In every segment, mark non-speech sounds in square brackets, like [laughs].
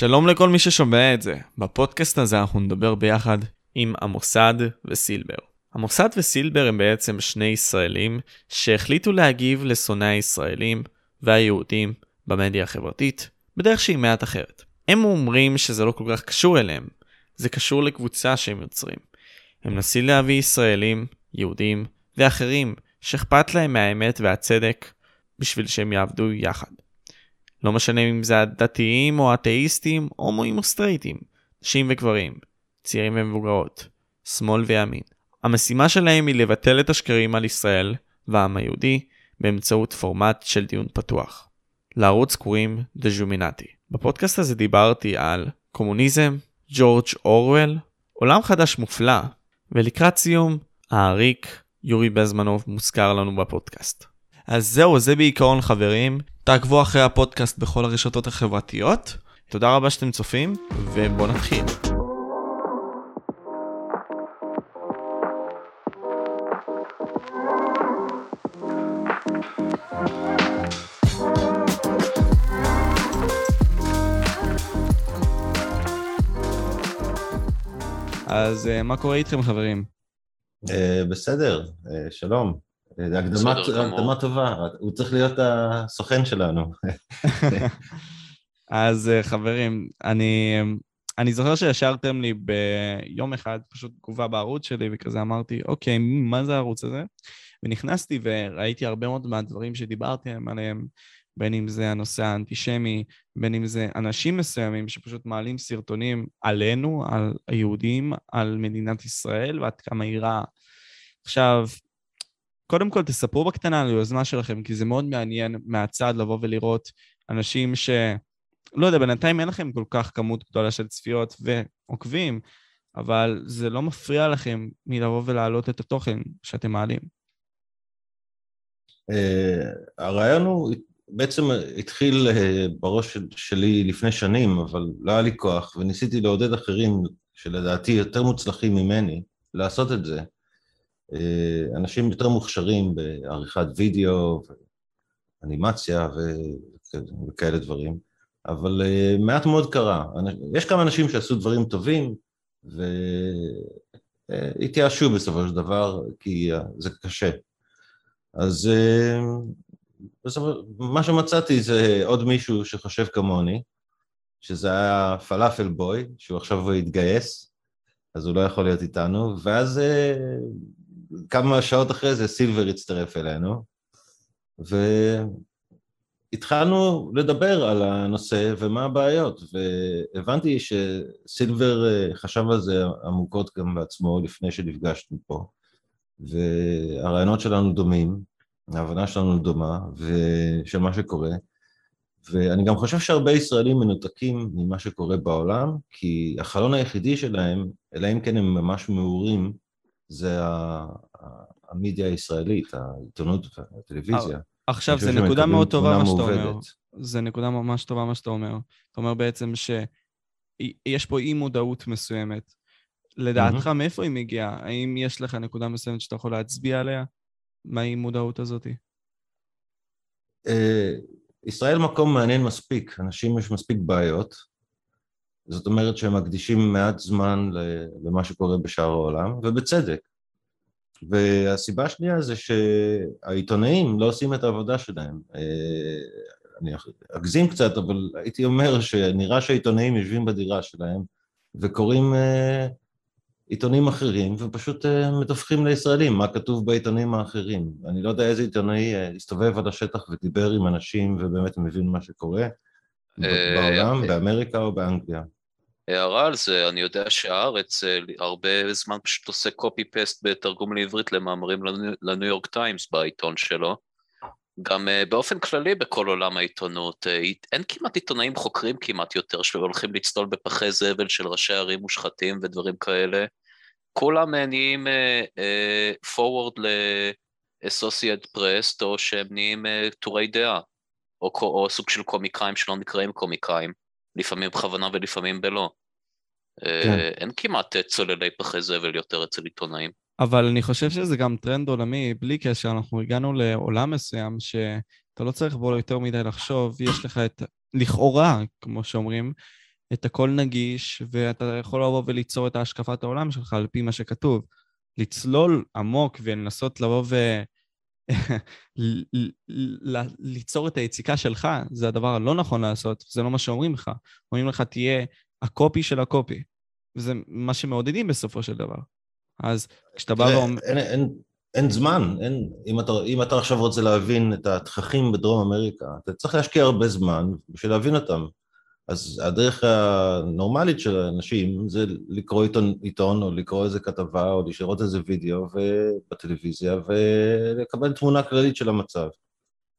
שלום לכל מי ששומע את זה. בפודקאסט הזה אנחנו נדבר ביחד עם המוסד וסילבר. המוסד וסילבר הם בעצם שני ישראלים שהחליטו להגיב לשונאי הישראלים והיהודים במדיה החברתית בדרך שהיא מעט אחרת. הם אומרים שזה לא כל כך קשור אליהם, זה קשור לקבוצה שהם יוצרים. הם מנסים להביא ישראלים, יהודים ואחרים שאכפת להם מהאמת והצדק בשביל שהם יעבדו יחד. לא משנה אם זה הדתיים או האתאיסטים, הומואים או סטרייטים, נשים וגברים, צעירים ומבוגרות, שמאל וימין. המשימה שלהם היא לבטל את השקרים על ישראל והעם היהודי באמצעות פורמט של דיון פתוח. לערוץ קוראים דז'ומינטי. בפודקאסט הזה דיברתי על קומוניזם, ג'ורג' אורוול, עולם חדש מופלא, ולקראת סיום, העריק יורי בזמנוב מוזכר לנו בפודקאסט. אז זהו, זה בעיקרון חברים. תעקבו אחרי הפודקאסט בכל הרשתות החברתיות. תודה רבה שאתם צופים, ובואו נתחיל. אז אה, מה קורה איתכם חברים? אה, בסדר, אה, שלום. זה הקדמה טובה, הוא צריך להיות הסוכן שלנו. [laughs] אז חברים, אני, אני זוכר שישרתם לי ביום אחד פשוט תגובה בערוץ שלי, וכזה אמרתי, אוקיי, מה זה הערוץ הזה? ונכנסתי וראיתי הרבה מאוד מהדברים שדיברתם עליהם, בין אם זה הנושא האנטישמי, בין אם זה אנשים מסוימים שפשוט מעלים סרטונים עלינו, על היהודים, על מדינת ישראל ועד כמה היא רעה. עכשיו, קודם כל תספרו בקטנה על היוזמה שלכם, כי זה מאוד מעניין מהצד לבוא ולראות אנשים ש... לא יודע, בינתיים אין לכם כל כך כמות גדולה של צפיות ועוקבים, אבל זה לא מפריע לכם מלבוא ולהעלות את התוכן שאתם מעלים. Uh, הרעיון הוא בעצם התחיל אה, בראש שלי לפני שנים, אבל לא היה לי כוח, וניסיתי לעודד אחרים, שלדעתי יותר מוצלחים ממני, לעשות את זה. אה, אנשים יותר מוכשרים בעריכת וידאו, ואנימציה וכאלה דברים, אבל אה, מעט מאוד קרה. יש כמה אנשים שעשו דברים טובים, והתייאשו בסופו של דבר, כי זה קשה. אז מה שמצאתי זה עוד מישהו שחושב כמוני, שזה היה פלאפל בוי, שהוא עכשיו התגייס, אז הוא לא יכול להיות איתנו, ואז אה, כמה שעות אחרי זה סילבר הצטרף אלינו, והתחלנו לדבר על הנושא ומה הבעיות, והבנתי שסילבר אה, חשב על זה עמוקות גם בעצמו לפני שנפגשנו פה, והרעיונות שלנו דומים, ההבנה שלנו דומה, של מה שקורה, ואני גם חושב שהרבה ישראלים מנותקים ממה שקורה בעולם, כי החלון היחידי שלהם, אלא אם כן הם ממש מעורים, זה המדיה הישראלית, העיתונות והטלוויזיה. עכשיו, זה נקודה מאוד טובה מה שאתה אומר. זה נקודה ממש טובה מה שאתה אומר. אתה אומר בעצם שיש פה אי מודעות מסוימת. לדעתך, מאיפה היא מגיעה? האם יש לך נקודה מסוימת שאתה יכול להצביע עליה? מהי מודעות הזאת? אה, ישראל מקום מעניין מספיק, אנשים יש מספיק בעיות, זאת אומרת שהם מקדישים מעט זמן למה שקורה בשאר העולם, ובצדק. והסיבה השנייה זה שהעיתונאים לא עושים את העבודה שלהם. אה, אני אגזים קצת, אבל הייתי אומר שנראה שהעיתונאים יושבים בדירה שלהם וקוראים אה, עיתונים אחרים, ופשוט uh, מדווחים לישראלים מה כתוב בעיתונים האחרים. אני לא יודע איזה עיתונאי הסתובב על השטח ודיבר עם אנשים ובאמת מבין מה שקורה אה, בעולם, באמריקה או באנגליה. הערה על זה, אני יודע שהארץ הרבה זמן פשוט עושה copy-paste בתרגום לעברית למאמרים לניו יורק טיימס בעיתון שלו. גם באופן כללי בכל עולם העיתונות, אין כמעט עיתונאים חוקרים כמעט יותר שהולכים לצלול בפחי זבל של ראשי ערים מושחתים ודברים כאלה. כולם נהיים forward ל-associate press, או שהם נהיים טורי דעה, או סוג של קומיקאים שלא נקראים קומיקאים, לפעמים בכוונה ולפעמים בלא. כן. Uh, אין כמעט צוללי פחי זבל יותר אצל עיתונאים. אבל אני חושב שזה גם טרנד עולמי, בלי קשר, אנחנו הגענו לעולם מסוים שאתה לא צריך בו יותר מדי לחשוב, יש לך את, לכאורה, כמו שאומרים, את הכל נגיש, ואתה יכול לבוא וליצור את השקפת העולם שלך על פי מה שכתוב. לצלול עמוק ולנסות לבוא ו... [laughs] ליצור את היציקה שלך, זה הדבר הלא נכון לעשות, זה לא מה שאומרים לך. אומרים לך, תהיה הקופי של הקופי. וזה מה שמעודדים בסופו של דבר. אז כשאתה בא ואומר... אין, אין, אין זמן, אין, אם, אתה, אם אתה עכשיו רוצה להבין את התככים בדרום אמריקה, אתה צריך להשקיע הרבה זמן בשביל להבין אותם. אז הדרך הנורמלית של האנשים זה לקרוא עיתון, עיתון או לקרוא איזה כתבה או לראות איזה וידאו בטלוויזיה ולקבל תמונה כללית של המצב.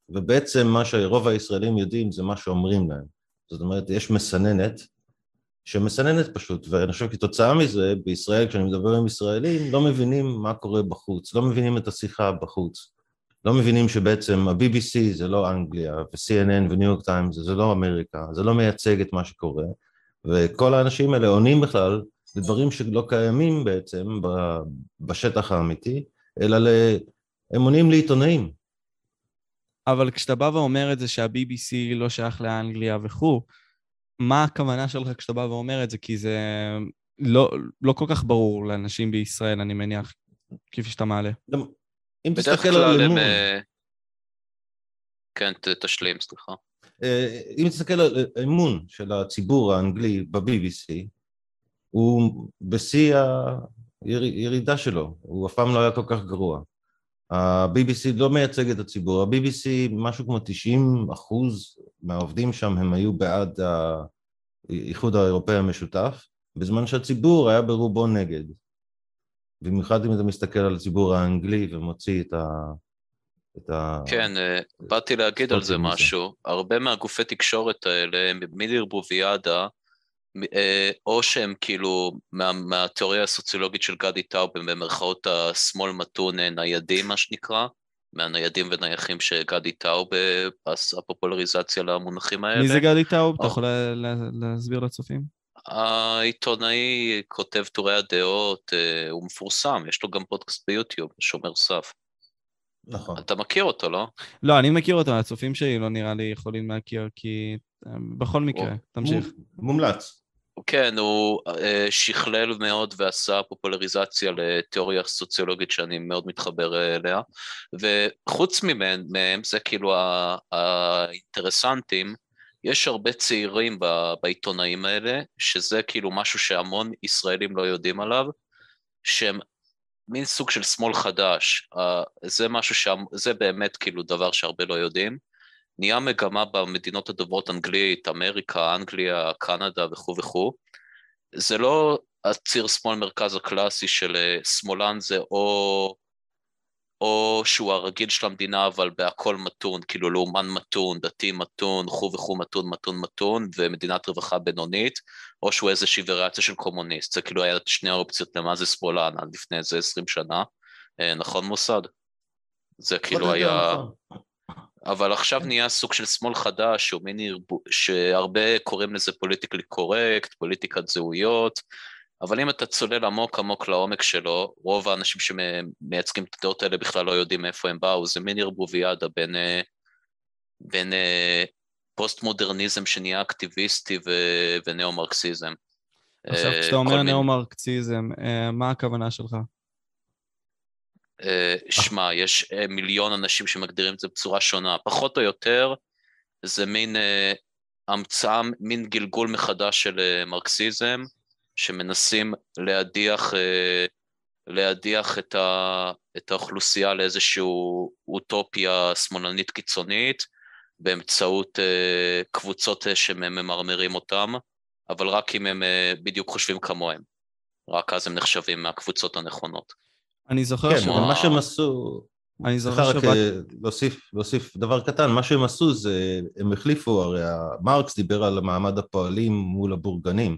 ובעצם מה שרוב הישראלים יודעים זה מה שאומרים להם. זאת אומרת, יש מסננת שמסננת פשוט, ואני חושב כתוצאה מזה, בישראל, כשאני מדבר עם ישראלים, לא מבינים מה קורה בחוץ, לא מבינים את השיחה בחוץ. לא מבינים שבעצם ה-BBC זה לא אנגליה, ו-CNN וניו יורק טיימס זה לא אמריקה, זה לא מייצג את מה שקורה, וכל האנשים האלה עונים בכלל לדברים שלא קיימים בעצם בשטח האמיתי, אלא הם עונים לעיתונאים. אבל כשאתה בא ואומר את זה שה-BBC לא שייך לאנגליה וכו', מה הכוונה שלך כשאתה בא ואומר את זה? כי זה לא, לא כל כך ברור לאנשים בישראל, אני מניח, כפי שאתה מעלה. אם תסתכל על אמון... אה, כן, תשלים, סליחה. אם תסתכל על אמון של הציבור האנגלי ב-BBC, הוא בשיא הירידה שלו, הוא אף פעם לא היה כל כך גרוע. ה-BBC לא מייצג את הציבור, ה-BBC, משהו כמו 90 אחוז מהעובדים שם הם היו בעד האיחוד האירופאי המשותף, בזמן שהציבור היה ברובו נגד. במיוחד אם אתה מסתכל על הציבור האנגלי ומוציא את ה... את ה... כן, אה, באתי להגיד על זה משהו. הרבה מהגופי תקשורת האלה ברוביאדה, אה, או שהם כאילו מה, מהתיאוריה הסוציולוגית של גדי טאוב, במרכאות השמאל מתון אה, ניידים, מה שנקרא, מהניידים ונייחים שגדי טאוב עשה פופולריזציה למונחים האלה. מי זה גדי טאוב? אתה יכול להסביר לצופים? העיתונאי כותב טורי הדעות, אה, הוא מפורסם, יש לו גם פודקאסט ביוטיוב, שומר סף. נכון. אתה מכיר אותו, לא? לא, אני מכיר אותו, הצופים שלי לא נראה לי יכולים להכיר, כי אה, בכל מקרה, תמשיך. מומלץ. כן, הוא אה, שכלל מאוד ועשה פופולריזציה לתיאוריה סוציולוגית שאני מאוד מתחבר אליה, וחוץ מהם, זה כאילו האינטרסנטים, יש הרבה צעירים בעיתונאים האלה, שזה כאילו משהו שהמון ישראלים לא יודעים עליו, שהם מין סוג של שמאל חדש. זה משהו ש... זה באמת כאילו דבר שהרבה לא יודעים. נהיה מגמה במדינות הדוברות אנגלית, אמריקה, אנגליה, קנדה וכו' וכו'. זה לא הציר שמאל מרכז הקלאסי של אה, שמאלן זה או או שהוא הרגיל של המדינה אבל בהכל מתון, כאילו לאומן מתון, דתי מתון, חו וחו מתון, מתון מתון, ומדינת רווחה בינונית, או שהוא איזושהי וריאציה של קומוניסט, זה כאילו היה שני האופציות למה זה שמאלן עד לפני איזה עשרים שנה, אה, נכון מוסד? זה כאילו היה... נכון. אבל עכשיו נהיה סוג של שמאל חדש, שהוא. שהרבה קוראים לזה פוליטיקלי קורקט, פוליטיקת זהויות, אבל אם אתה צולל עמוק עמוק לעומק שלו, רוב האנשים שמייצגים את הדעות האלה בכלל לא יודעים מאיפה הם באו, זה מין ערבוביאדה בין, אה, בין אה, פוסט-מודרניזם שנהיה אקטיביסטי ו... ונאו-מרקסיזם. עכשיו, אה, כשאתה אומר נאו-מרקסיזם, מה הכוונה שלך? שמע, יש מיליון אנשים שמגדירים את זה בצורה שונה. פחות או יותר, זה מין המצאה, מין גלגול מחדש של מרקסיזם, שמנסים להדיח, אה, להדיח את, ה, את האוכלוסייה לאיזושהי אוטופיה שמאלנית קיצונית באמצעות אה, קבוצות שממרמרים אותם, אבל רק אם הם אה, בדיוק חושבים כמוהם. רק אז הם נחשבים מהקבוצות הנכונות. אני זוכר כן, אבל מה שהם עשו... אני זוכר רק להוסיף, להוסיף דבר קטן, מה שהם עשו זה, הם החליפו, הרי מרקס דיבר על מעמד הפועלים מול הבורגנים.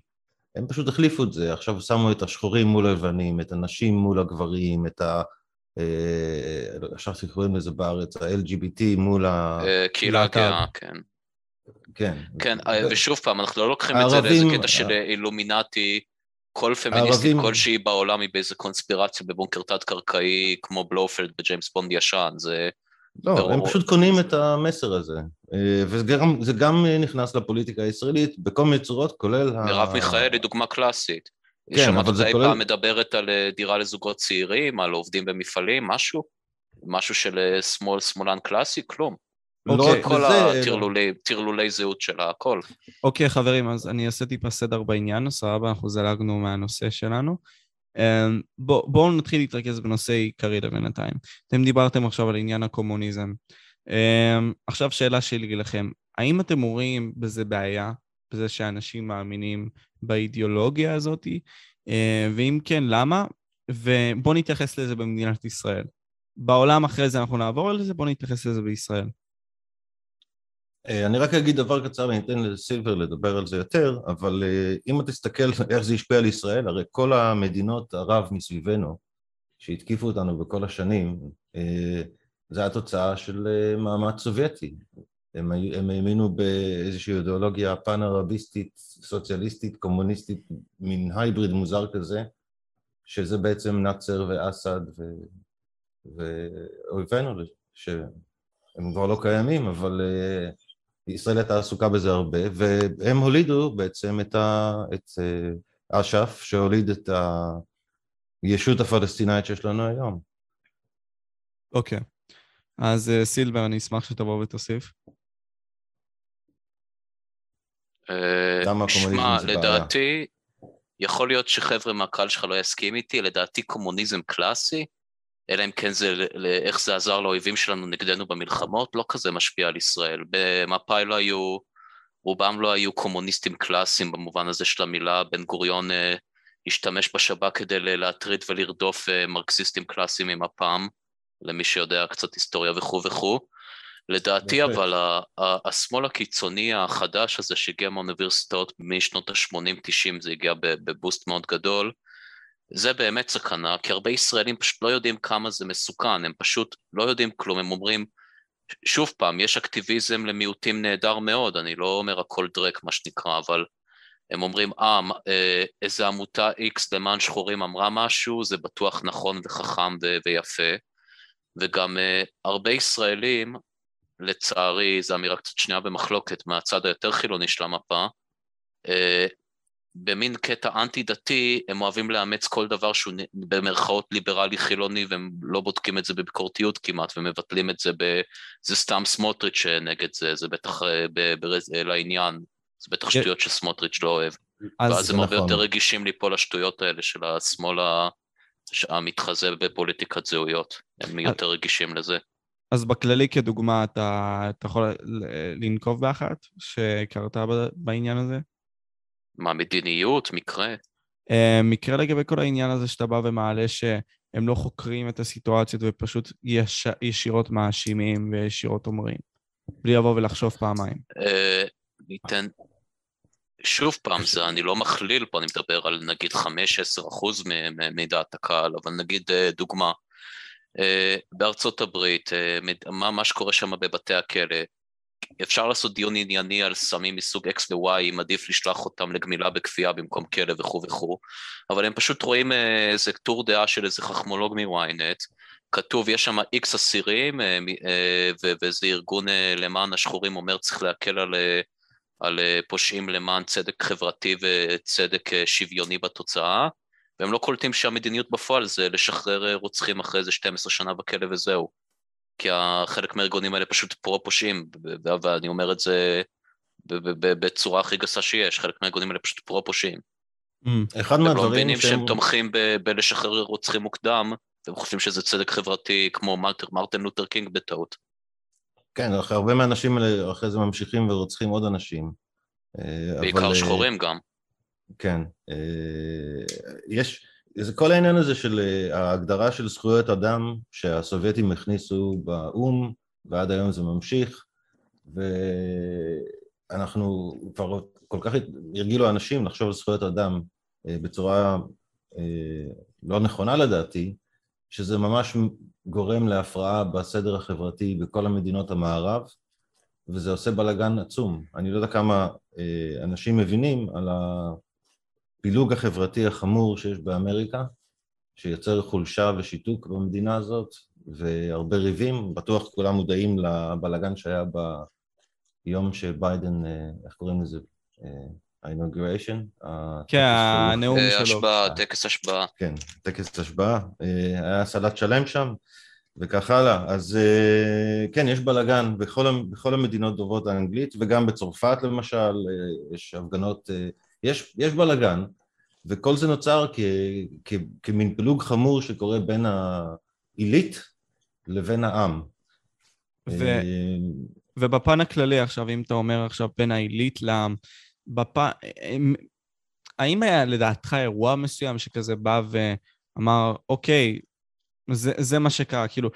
הם פשוט החליפו את זה, עכשיו שמו את השחורים מול הלבנים, את הנשים מול הגברים, את ה... עכשיו שקוראים לזה בארץ, ה-LGBT מול ה... אה, קהילה גאה, כן. כן. כן, אה, ושוב פעם, אנחנו לא לוקחים את זה לאיזה קטע של אילומינטי, כל פמיניסטית כלשהי בעולם היא באיזה קונספירציה בבונקר תת-קרקעי כמו בלופלד בג'יימס בונד ישן, זה לא, הם פשוט קונים את המסר הזה, אה, וזה גם נכנס לפוליטיקה הישראלית בכל מיני צורות, כולל... מרב ה... מיכאלי דוגמה קלאסית. כן, אבל זה כולל... שמעת פעם מדברת על אה, דירה לזוגות צעירים, על עובדים במפעלים, משהו? משהו של אה, שמאל, שמאלן קלאסי? כלום. לא אוקיי, כל הטרלולי זהות שלה, הכל. אוקיי, חברים, אז אני אעשה טיפה סדר בעניין, סבבה, אנחנו זלגנו מהנושא שלנו. אמ, בואו בוא נתחיל להתרכז בנושא עיקרי לבינתיים. אתם דיברתם עכשיו על עניין הקומוניזם. אמ, עכשיו שאלה שלי לכם, האם אתם רואים בזה בעיה, בזה שאנשים מאמינים באידיאולוגיה הזאת? אמ, ואם כן, למה? ובואו נתייחס לזה במדינת ישראל. בעולם אחרי זה אנחנו נעבור על זה, בואו נתייחס לזה בישראל. אה, אני רק אגיד דבר קצר ואני אתן לסילבר לדבר על זה יותר, אבל אה, אם אתה תסתכל איך זה השפיע על ישראל, הרי כל המדינות ערב מסביבנו שהתקיפו אותנו בכל השנים, אה, זה היה תוצאה של מאמץ סובייטי. הם, הם האמינו באיזושהי אידיאולוגיה פן-ערביסטית, סוציאליסטית, קומוניסטית, מין הייבריד מוזר כזה, שזה בעצם נאצר ואסד ואויבינו, שהם כבר לא קיימים, אבל ישראל הייתה עסוקה בזה הרבה, והם הולידו בעצם את, ה, את אה, אש"ף, שהוליד את הישות הפלסטינאית שיש לנו היום. אוקיי. Okay. אז אה, סילבר, אני אשמח שתבוא ותוסיף. אה, שמע, לדעתי, יכול להיות שחבר'ה מהקהל שלך לא יסכים איתי, לדעתי קומוניזם קלאסי אלא אם כן זה איך זה עזר לאויבים שלנו נגדנו במלחמות, לא כזה משפיע על ישראל. במפא"י לא היו, רובם לא היו קומוניסטים קלאסיים במובן הזה של המילה, בן גוריון אה, השתמש בשב"כ כדי להטריד ולרדוף אה, מרקסיסטים קלאסיים הפעם, למי שיודע קצת היסטוריה וכו' וכו'. לדעתי אבל השמאל הקיצוני החדש הזה שהגיע מהאוניברסיטאות משנות ה-80-90, זה הגיע בבוסט מאוד גדול, זה באמת סכנה, כי הרבה ישראלים פשוט לא יודעים כמה זה מסוכן, הם פשוט לא יודעים כלום, הם אומרים, שוב פעם, יש אקטיביזם למיעוטים נהדר מאוד, אני לא אומר הכל דרק מה שנקרא, אבל הם אומרים, אה, איזה עמותה X למען שחורים אמרה משהו, זה בטוח נכון וחכם ו- ויפה, וגם uh, הרבה ישראלים, לצערי, זו אמירה קצת שנייה במחלוקת מהצד היותר חילוני של המפה, uh, במין קטע אנטי-דתי, הם אוהבים לאמץ כל דבר שהוא במרכאות ליברלי חילוני, והם לא בודקים את זה בביקורתיות כמעט, ומבטלים את זה ב... זה סתם סמוטריץ' שנגד זה, זה בטח אה, ב... ב... לעניין, זה בטח כן. שטויות שסמוטריץ' לא אוהב. ואז הם הרבה נכון. יותר רגישים ליפול לשטויות האלה של השמאל המתחזה בפוליטיקת זהויות, הם יותר רגישים לזה. אז בכללי כדוגמה, אתה, אתה יכול לנקוב באחת שקרתה בעניין הזה? מה, מדיניות, מקרה? Uh, מקרה לגבי כל העניין הזה שאתה בא ומעלה שהם לא חוקרים את הסיטואציות ופשוט יש, ישירות מאשימים וישירות אומרים, בלי לבוא ולחשוב פעמיים. Uh, ניתן... שוב פעם, זה, אני לא מכליל פה, אני מדבר על נגיד 5-10 אחוז מדעת הקהל, אבל נגיד uh, דוגמה, uh, בארצות הברית, uh, מה, מה שקורה שם בבתי הכלא, אפשר לעשות דיון ענייני על סמים מסוג X ו-Y, אם עדיף לשלוח אותם לגמילה בכפייה במקום כלא וכו' וכו', אבל הם פשוט רואים אה, איזה טור דעה של איזה חכמולוג מ-ynet, כתוב, יש שם X אסירים, אה, אה, ואיזה ארגון למען השחורים אומר צריך להקל על, על פושעים למען צדק חברתי וצדק שוויוני בתוצאה, והם לא קולטים שהמדיניות בפועל זה לשחרר רוצחים אחרי איזה 12 שנה בכלא וזהו. כי חלק מהארגונים האלה פשוט פרו-פושעים, ואני אומר את זה בצורה הכי גסה שיש, חלק מהארגונים האלה פשוט פרו-פושעים. Mm. אחד מהדברים שהם... הם לא מבינים שהם תומכים בלשחרר רוצחים מוקדם, והם חושבים שזה צדק חברתי כמו מרטין לותר קינג בטעות. כן, הרבה מהאנשים האלה אחרי זה ממשיכים ורוצחים עוד אנשים. אה, בעיקר אבל... שחורים גם. כן. אה, יש... זה כל העניין הזה של אה, ההגדרה של זכויות אדם שהסובייטים הכניסו באו"ם ועד היום זה ממשיך ואנחנו כבר כל כך הרגילו אנשים לחשוב על זכויות אדם אה, בצורה אה, לא נכונה לדעתי, שזה ממש גורם להפרעה בסדר החברתי בכל המדינות המערב וזה עושה בלאגן עצום. אני לא יודע כמה אנשים מבינים על ה... הפילוג החברתי החמור שיש באמריקה, שיוצר חולשה ושיתוק במדינה הזאת, והרבה ריבים, בטוח כולם מודעים לבלגן שהיה ביום שביידן, אה, איך קוראים לזה? ה-inauguration? כן, הנאום שלו. השבעה, טקס השבעה. כן, טקס השבעה. היה סלט שלם שם. וכך הלאה. אז כן, יש בלאגן בכל, בכל המדינות דוברות האנגלית, וגם בצרפת למשל, יש הפגנות, יש, יש בלאגן, וכל זה נוצר כ, כ, כמין פילוג חמור שקורה בין העילית לבין העם. ו... ובפן הכללי עכשיו, אם אתה אומר עכשיו בין העילית לעם, בפ... האם היה לדעתך אירוע מסוים שכזה בא ואמר, אוקיי, זה, זה מה שקרה, כאילו,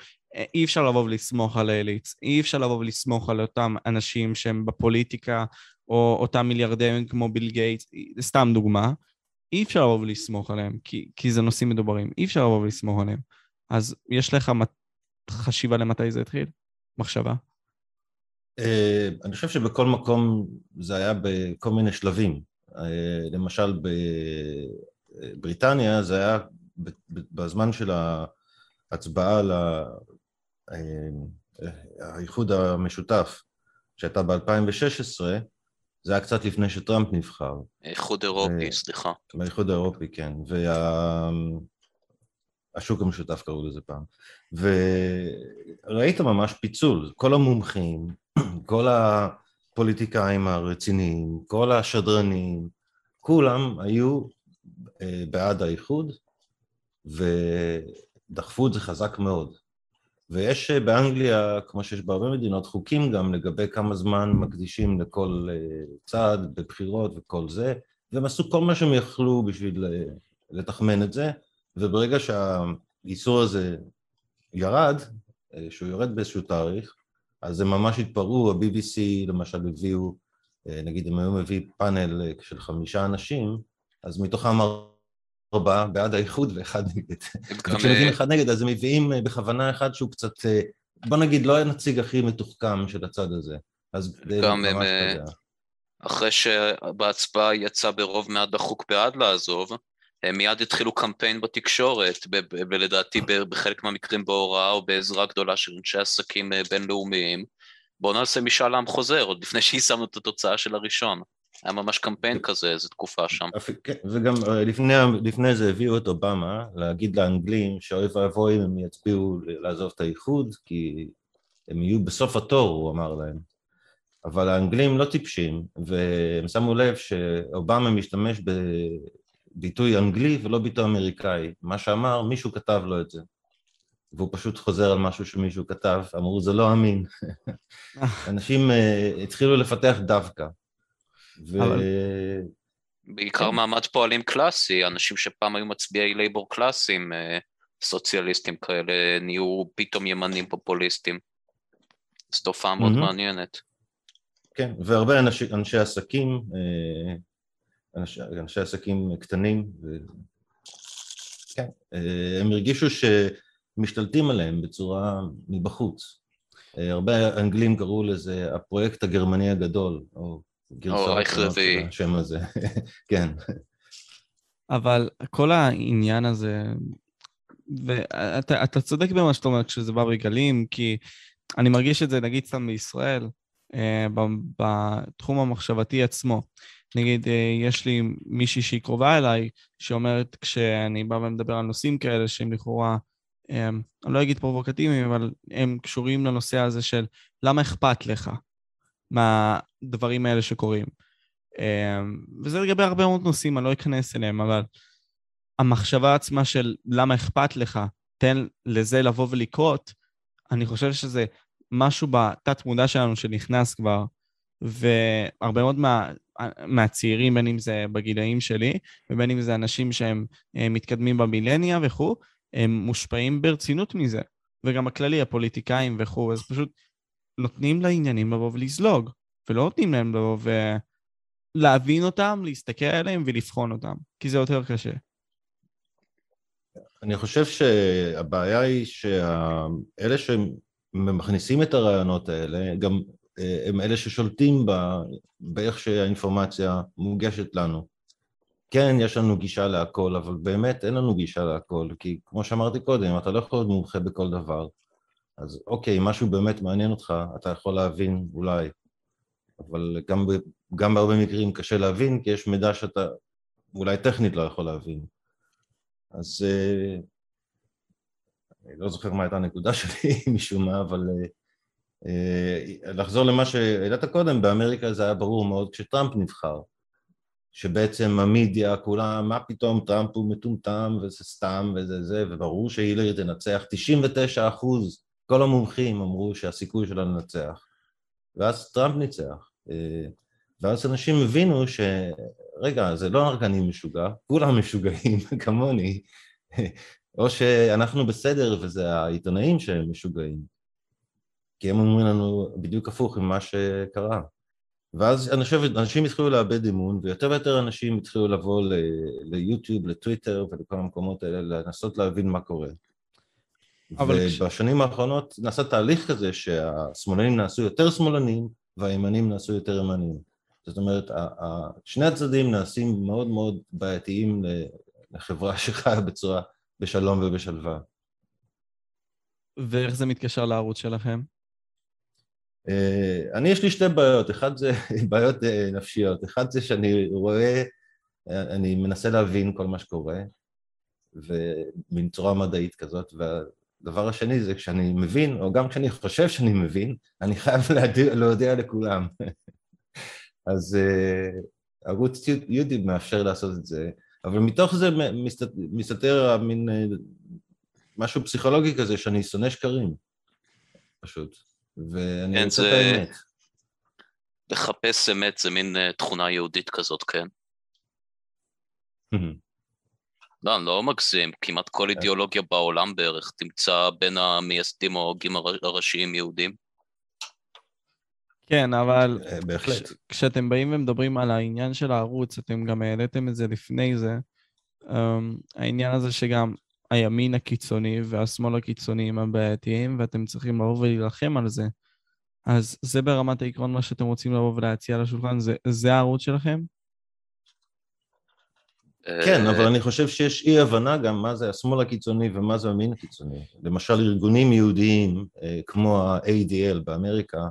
אי אפשר לבוא ולסמוך על האליץ, אי אפשר לבוא ולסמוך על אותם אנשים שהם בפוליטיקה, או אותם מיליארדרים כמו ביל גייטס, סתם דוגמה, אי אפשר לבוא ולסמוך עליהם, כי, כי זה נושאים מדוברים, אי אפשר לבוא ולסמוך עליהם. אז יש לך חשיבה למתי זה התחיל? מחשבה? אה, אני חושב שבכל מקום זה היה בכל מיני שלבים. אה, למשל בבריטניה זה היה בזמן של ההצבעה על אה, האיחוד המשותף שהייתה ב-2016, זה היה קצת לפני שטראמפ נבחר. האיחוד אירופי, סליחה. האיחוד האירופי, כן. והשוק המשותף קראו לזה פעם. וראית ממש פיצול, כל המומחים, [clears throat] כל הפוליטיקאים הרציניים, כל השדרנים, כולם היו אה, בעד האיחוד ודחפו את זה חזק מאוד. ויש אה, באנגליה, כמו שיש בהרבה מדינות, חוקים גם לגבי כמה זמן מקדישים לכל אה, צעד בבחירות וכל זה, והם עשו כל מה שהם יכלו בשביל לתחמן את זה, וברגע שהאיסור הזה ירד, שהוא יורד באיזשהו תאריך, אז הם ממש התפרעו, ה-BBC למשל הביאו, אה, נגיד הם היו מביא פאנל אה, של חמישה אנשים, אז מתוכם ארבעה בעד האיחוד ואחד נגד. וכשמביאים אה, אחד נגד אז הם מביאים בכוונה אחד שהוא קצת, בוא נגיד, לא הנציג הכי מתוחכם של הצד הזה. אז גם הם, אחרי שבהצבעה יצא ברוב מעט דחוק בעד לעזוב, הם מיד התחילו קמפיין בתקשורת, ולדעתי בחלק מהמקרים בהוראה או בעזרה גדולה של אנשי עסקים אה, בינלאומיים. בואו נעשה משאל עם חוזר, עוד לפני שיישמנו את התוצאה של הראשון. היה ממש קמפיין כזה איזו תקופה שם. כן, וגם אה, לפני, לפני זה הביאו את אובמה להגיד לאנגלים שאוי ואבוי אם הם יצביעו לעזוב את האיחוד, כי הם יהיו בסוף התור, הוא אמר להם. אבל האנגלים לא טיפשים, והם שמו לב שאובמה משתמש ביטוי אנגלי ולא ביטוי אמריקאי. מה שאמר, מישהו כתב לו את זה. והוא פשוט חוזר על משהו שמישהו כתב, אמרו, זה לא אמין. [laughs] אנשים uh, התחילו לפתח דווקא. ו... אבל... בעיקר מעמד פועלים קלאסי, אנשים שפעם היו מצביעי לייבור קלאסיים, uh, סוציאליסטים כאלה, נהיו פתאום ימנים פופוליסטים. זו תופעה מאוד mm-hmm. מעניינת. כן, והרבה אנשי, אנשי עסקים, אה, אנשי, אנשי עסקים קטנים, ו... כן, אה, הם הרגישו שמשתלטים עליהם בצורה מבחוץ. אה, הרבה אנגלים קראו לזה הפרויקט הגרמני הגדול, או גרסאות של השם הזה, [laughs] כן. אבל כל העניין הזה, ואתה צודק במה שאתה אומר כשזה בא בגלים, כי אני מרגיש את זה נגיד סתם בישראל, אה, בתחום המחשבתי עצמו. נגיד, אה, יש לי מישהי שהיא קרובה אליי, שאומרת, כשאני בא ומדבר על נושאים כאלה שהם לכאורה, אה, אני לא אגיד פרובוקטיביים, אבל הם קשורים לנושא הזה של למה אכפת לך מהדברים האלה שקורים. אה, וזה לגבי הרבה מאוד נושאים, אני לא אכנס אליהם, אבל המחשבה עצמה של למה אכפת לך, תן לזה לבוא ולקרות, אני חושב שזה משהו בתת-מודע שלנו שנכנס כבר, והרבה מאוד מה, מהצעירים, בין אם זה בגילאים שלי, ובין אם זה אנשים שהם אה, מתקדמים במילניה וכו', הם מושפעים ברצינות מזה. וגם הכללי, הפוליטיקאים וכו', אז פשוט נותנים לעניינים לבוא ולזלוג, ולא נותנים להם לבוא ולהבין אותם, להסתכל עליהם ולבחון אותם, כי זה יותר קשה. אני חושב שהבעיה היא שאלה שמכניסים את הרעיונות האלה, גם הם אלה ששולטים ב, באיך שהאינפורמציה מוגשת לנו. כן, יש לנו גישה להכל, אבל באמת אין לנו גישה להכל, כי כמו שאמרתי קודם, אתה לא יכול להיות מומחה בכל דבר. אז אוקיי, משהו באמת מעניין אותך, אתה יכול להבין אולי, אבל גם, ב, גם בהרבה מקרים קשה להבין, כי יש מידע שאתה אולי טכנית לא יכול להבין. אז אה, אני לא זוכר מה הייתה הנקודה [laughs] שלי משום מה, אבל אה, אה, לחזור למה שהעלית קודם, באמריקה זה היה ברור מאוד כשטראמפ נבחר. שבעצם המדיה כולם, מה פתאום טראמפ הוא מטומטם וזה סתם וזה זה, וברור שהילרי תנצח, 99 אחוז, כל המומחים אמרו שהסיכוי שלה לנצח. ואז טראמפ ניצח. אה, ואז אנשים הבינו שרגע, זה לא רק אני משוגע, כולם משוגעים [laughs] כמוני, או שאנחנו בסדר וזה העיתונאים שהם משוגעים. כי הם אומרים לנו בדיוק הפוך ממה שקרה. ואז אני חושב, אנשים התחילו לאבד אמון, ויותר ויותר אנשים התחילו לבוא ליוטיוב, לטוויטר ולכל המקומות האלה, לנסות להבין מה קורה. ובשנים האחרונות נעשה תהליך כזה שהשמאלנים נעשו יותר שמאלנים והימנים נעשו יותר ימנים. זאת אומרת, שני הצדדים נעשים מאוד מאוד בעייתיים לחברה [laughs] שחיה בצורה, בשלום ובשלווה. ואיך זה מתקשר לערוץ שלכם? אה, אני, יש לי שתי בעיות, אחד זה [laughs] בעיות אה, נפשיות, אחד זה שאני רואה, אה, אני מנסה להבין כל מה שקורה, ומין צורה מדעית כזאת, והדבר השני זה כשאני מבין, או גם כשאני חושב שאני מבין, אני חייב [laughs] להודיע, להודיע לכולם. [laughs] אז ערוץ יוטיוב מאפשר לעשות את זה, אבל מתוך זה מסתתר מין משהו פסיכולוגי כזה שאני שונא שקרים, פשוט. ואני כן, רוצה זה... את האמת. לחפש אמת זה מין uh, תכונה יהודית כזאת, כן? [laughs] לא, אני לא מגזים, כמעט כל כן. אידיאולוגיה בעולם בערך תמצא בין המייסדים או ההוגים הראשיים יהודים. כן, אבל אה, בהחלט. כש, כשאתם באים ומדברים על העניין של הערוץ, אתם גם העליתם את זה לפני זה, um, העניין הזה שגם הימין הקיצוני והשמאל הקיצוני הם הבעייתיים, ואתם צריכים לבוא ולהילחם על זה. אז זה ברמת העקרון מה שאתם רוצים לבוא ולהציע לשולחן, זה, זה הערוץ שלכם? כן, אבל אני חושב שיש אי הבנה גם מה זה השמאל הקיצוני ומה זה המין הקיצוני. למשל ארגונים יהודיים אה, כמו ה-ADL באמריקה,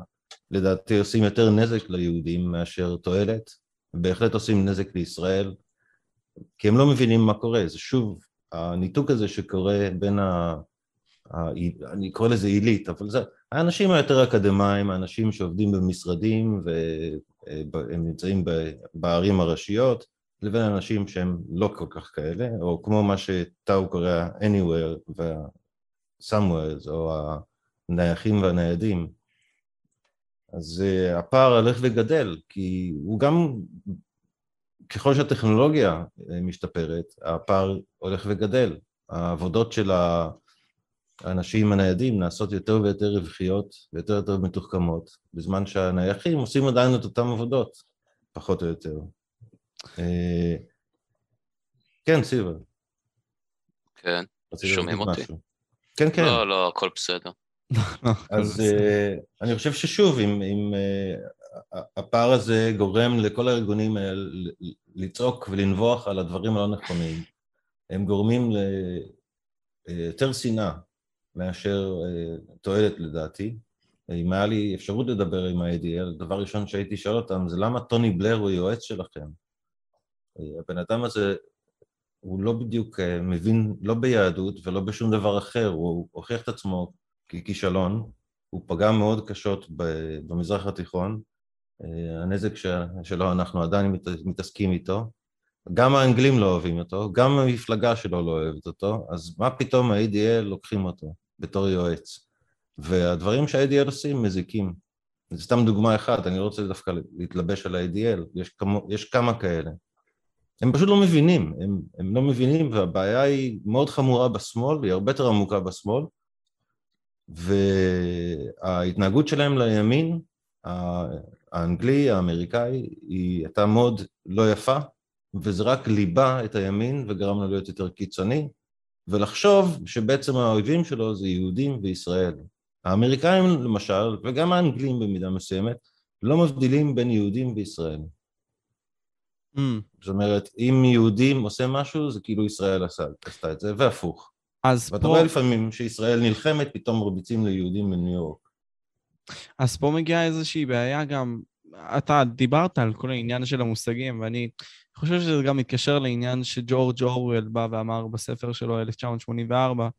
לדעתי עושים יותר נזק ליהודים מאשר תועלת, בהחלט עושים נזק לישראל, כי הם לא מבינים מה קורה, זה שוב הניתוק הזה שקורה בין ה... ה... אני קורא לזה עילית, אבל זה האנשים היותר אקדמאים, האנשים שעובדים במשרדים והם נמצאים בערים הראשיות, לבין אנשים שהם לא כל כך כאלה, או כמו מה שטאו קורא anywhere ו-somewhere, או הנייחים והניידים. אז uh, הפער הולך וגדל, כי הוא גם ככל שהטכנולוגיה אה, משתפרת, הפער הולך וגדל. העבודות של האנשים הניידים נעשות יותר ויותר רווחיות ויותר ויותר מתוחכמות, בזמן שהנייחים עושים עדיין את אותן עבודות, פחות או יותר. אה, כן, סיבה. כן, שומעים אותי? כן, כן. לא, לא, הכל בסדר. [laughs] אז אה, אני חושב ששוב, אם הפער הזה גורם לכל הארגונים לצעוק ולנבוח על הדברים הלא נכונים. הם גורמים ליותר שנאה מאשר אה, תועלת לדעתי. אם היה לי אפשרות לדבר עם ה-ADL, הדבר ראשון שהייתי שואל אותם זה למה טוני בלר הוא יועץ שלכם? הבן אדם הזה הוא לא בדיוק אה, מבין, לא ביהדות ולא בשום דבר אחר, הוא הוכיח את עצמו ככישלון, הוא פגע מאוד קשות במזרח התיכון, אה, הנזק שלו אנחנו עדיין מתעסקים איתו, גם האנגלים לא אוהבים אותו, גם המפלגה שלו לא אוהבת אותו, אז מה פתאום ה-ADL לוקחים אותו בתור יועץ? והדברים שה-ADL עושים מזיקים. זו סתם דוגמה אחת, אני לא רוצה דווקא להתלבש על ה-ADL, יש, כמה, יש כמה כאלה. הם פשוט לא מבינים, הם, הם לא מבינים, והבעיה היא מאוד חמורה בשמאל, היא הרבה יותר עמוקה בשמאל, וההתנהגות שלהם לימין, האנגלי, האמריקאי, היא הייתה מאוד לא יפה, וזה רק ליבה את הימין וגרם לו להיות יותר קיצוני, ולחשוב שבעצם האויבים שלו זה יהודים וישראל. האמריקאים למשל, וגם האנגלים במידה מסוימת, לא מבדילים בין יהודים וישראל. Mm. זאת אומרת, אם יהודים עושה משהו, זה כאילו ישראל עשה, עשתה את זה, והפוך. אז ואתה פה, רואה לפעמים שישראל נלחמת, פתאום מרביצים ליהודים בניו יורק. אז פה מגיעה איזושהי בעיה גם, אתה דיברת על כל העניין של המושגים, ואני חושב שזה גם מתקשר לעניין שג'ורג' אורוול בא ואמר בספר שלו, 1984.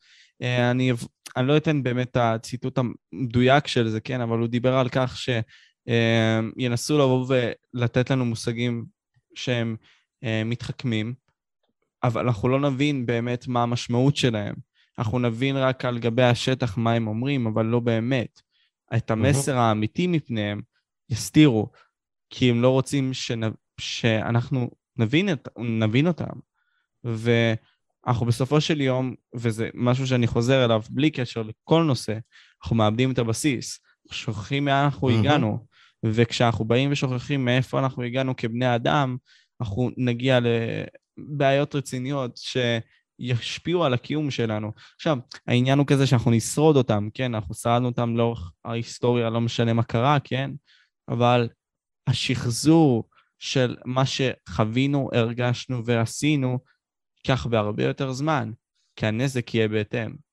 אה, אני, אני לא אתן באמת את הציטוט המדויק של זה, כן, אבל הוא דיבר על כך שינסו לבוא ולתת לנו מושגים שהם אה, מתחכמים, אבל אנחנו לא נבין באמת מה המשמעות שלהם. אנחנו נבין רק על גבי השטח מה הם אומרים, אבל לא באמת. את המסר האמיתי מפניהם יסתירו, כי הם לא רוצים שנ... שאנחנו נבין, את... נבין אותם. ואנחנו בסופו של יום, וזה משהו שאני חוזר אליו בלי קשר לכל נושא, אנחנו מאבדים את הבסיס, שוכחים מאן אנחנו הגענו, וכשאנחנו באים ושוכחים מאיפה אנחנו הגענו כבני אדם, אנחנו נגיע לבעיות רציניות שישפיעו על הקיום שלנו. עכשיו, העניין הוא כזה שאנחנו נשרוד אותם, כן? אנחנו שרדנו אותם לאורך ההיסטוריה, לא משנה מה קרה, כן? אבל השחזור של מה שחווינו, הרגשנו ועשינו, ייקח בהרבה יותר זמן, כי הנזק יהיה בהתאם.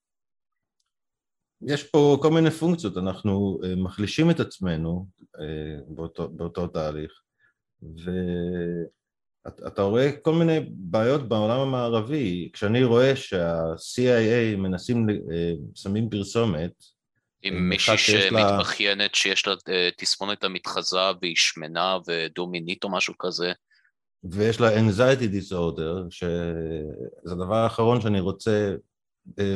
יש פה כל מיני פונקציות, אנחנו אה, מחלישים את עצמנו אה, באותו, באותו תהליך, ואתה רואה כל מיני בעיות בעולם המערבי, כשאני רואה שה-CIA מנסים, אה, שמים פרסומת, עם מישהי שמתבכיינת שיש לה תסמונת המתחזה והיא שמנה ודומינית או משהו כזה. ויש לה anxiety disorder, שזה הדבר האחרון שאני רוצה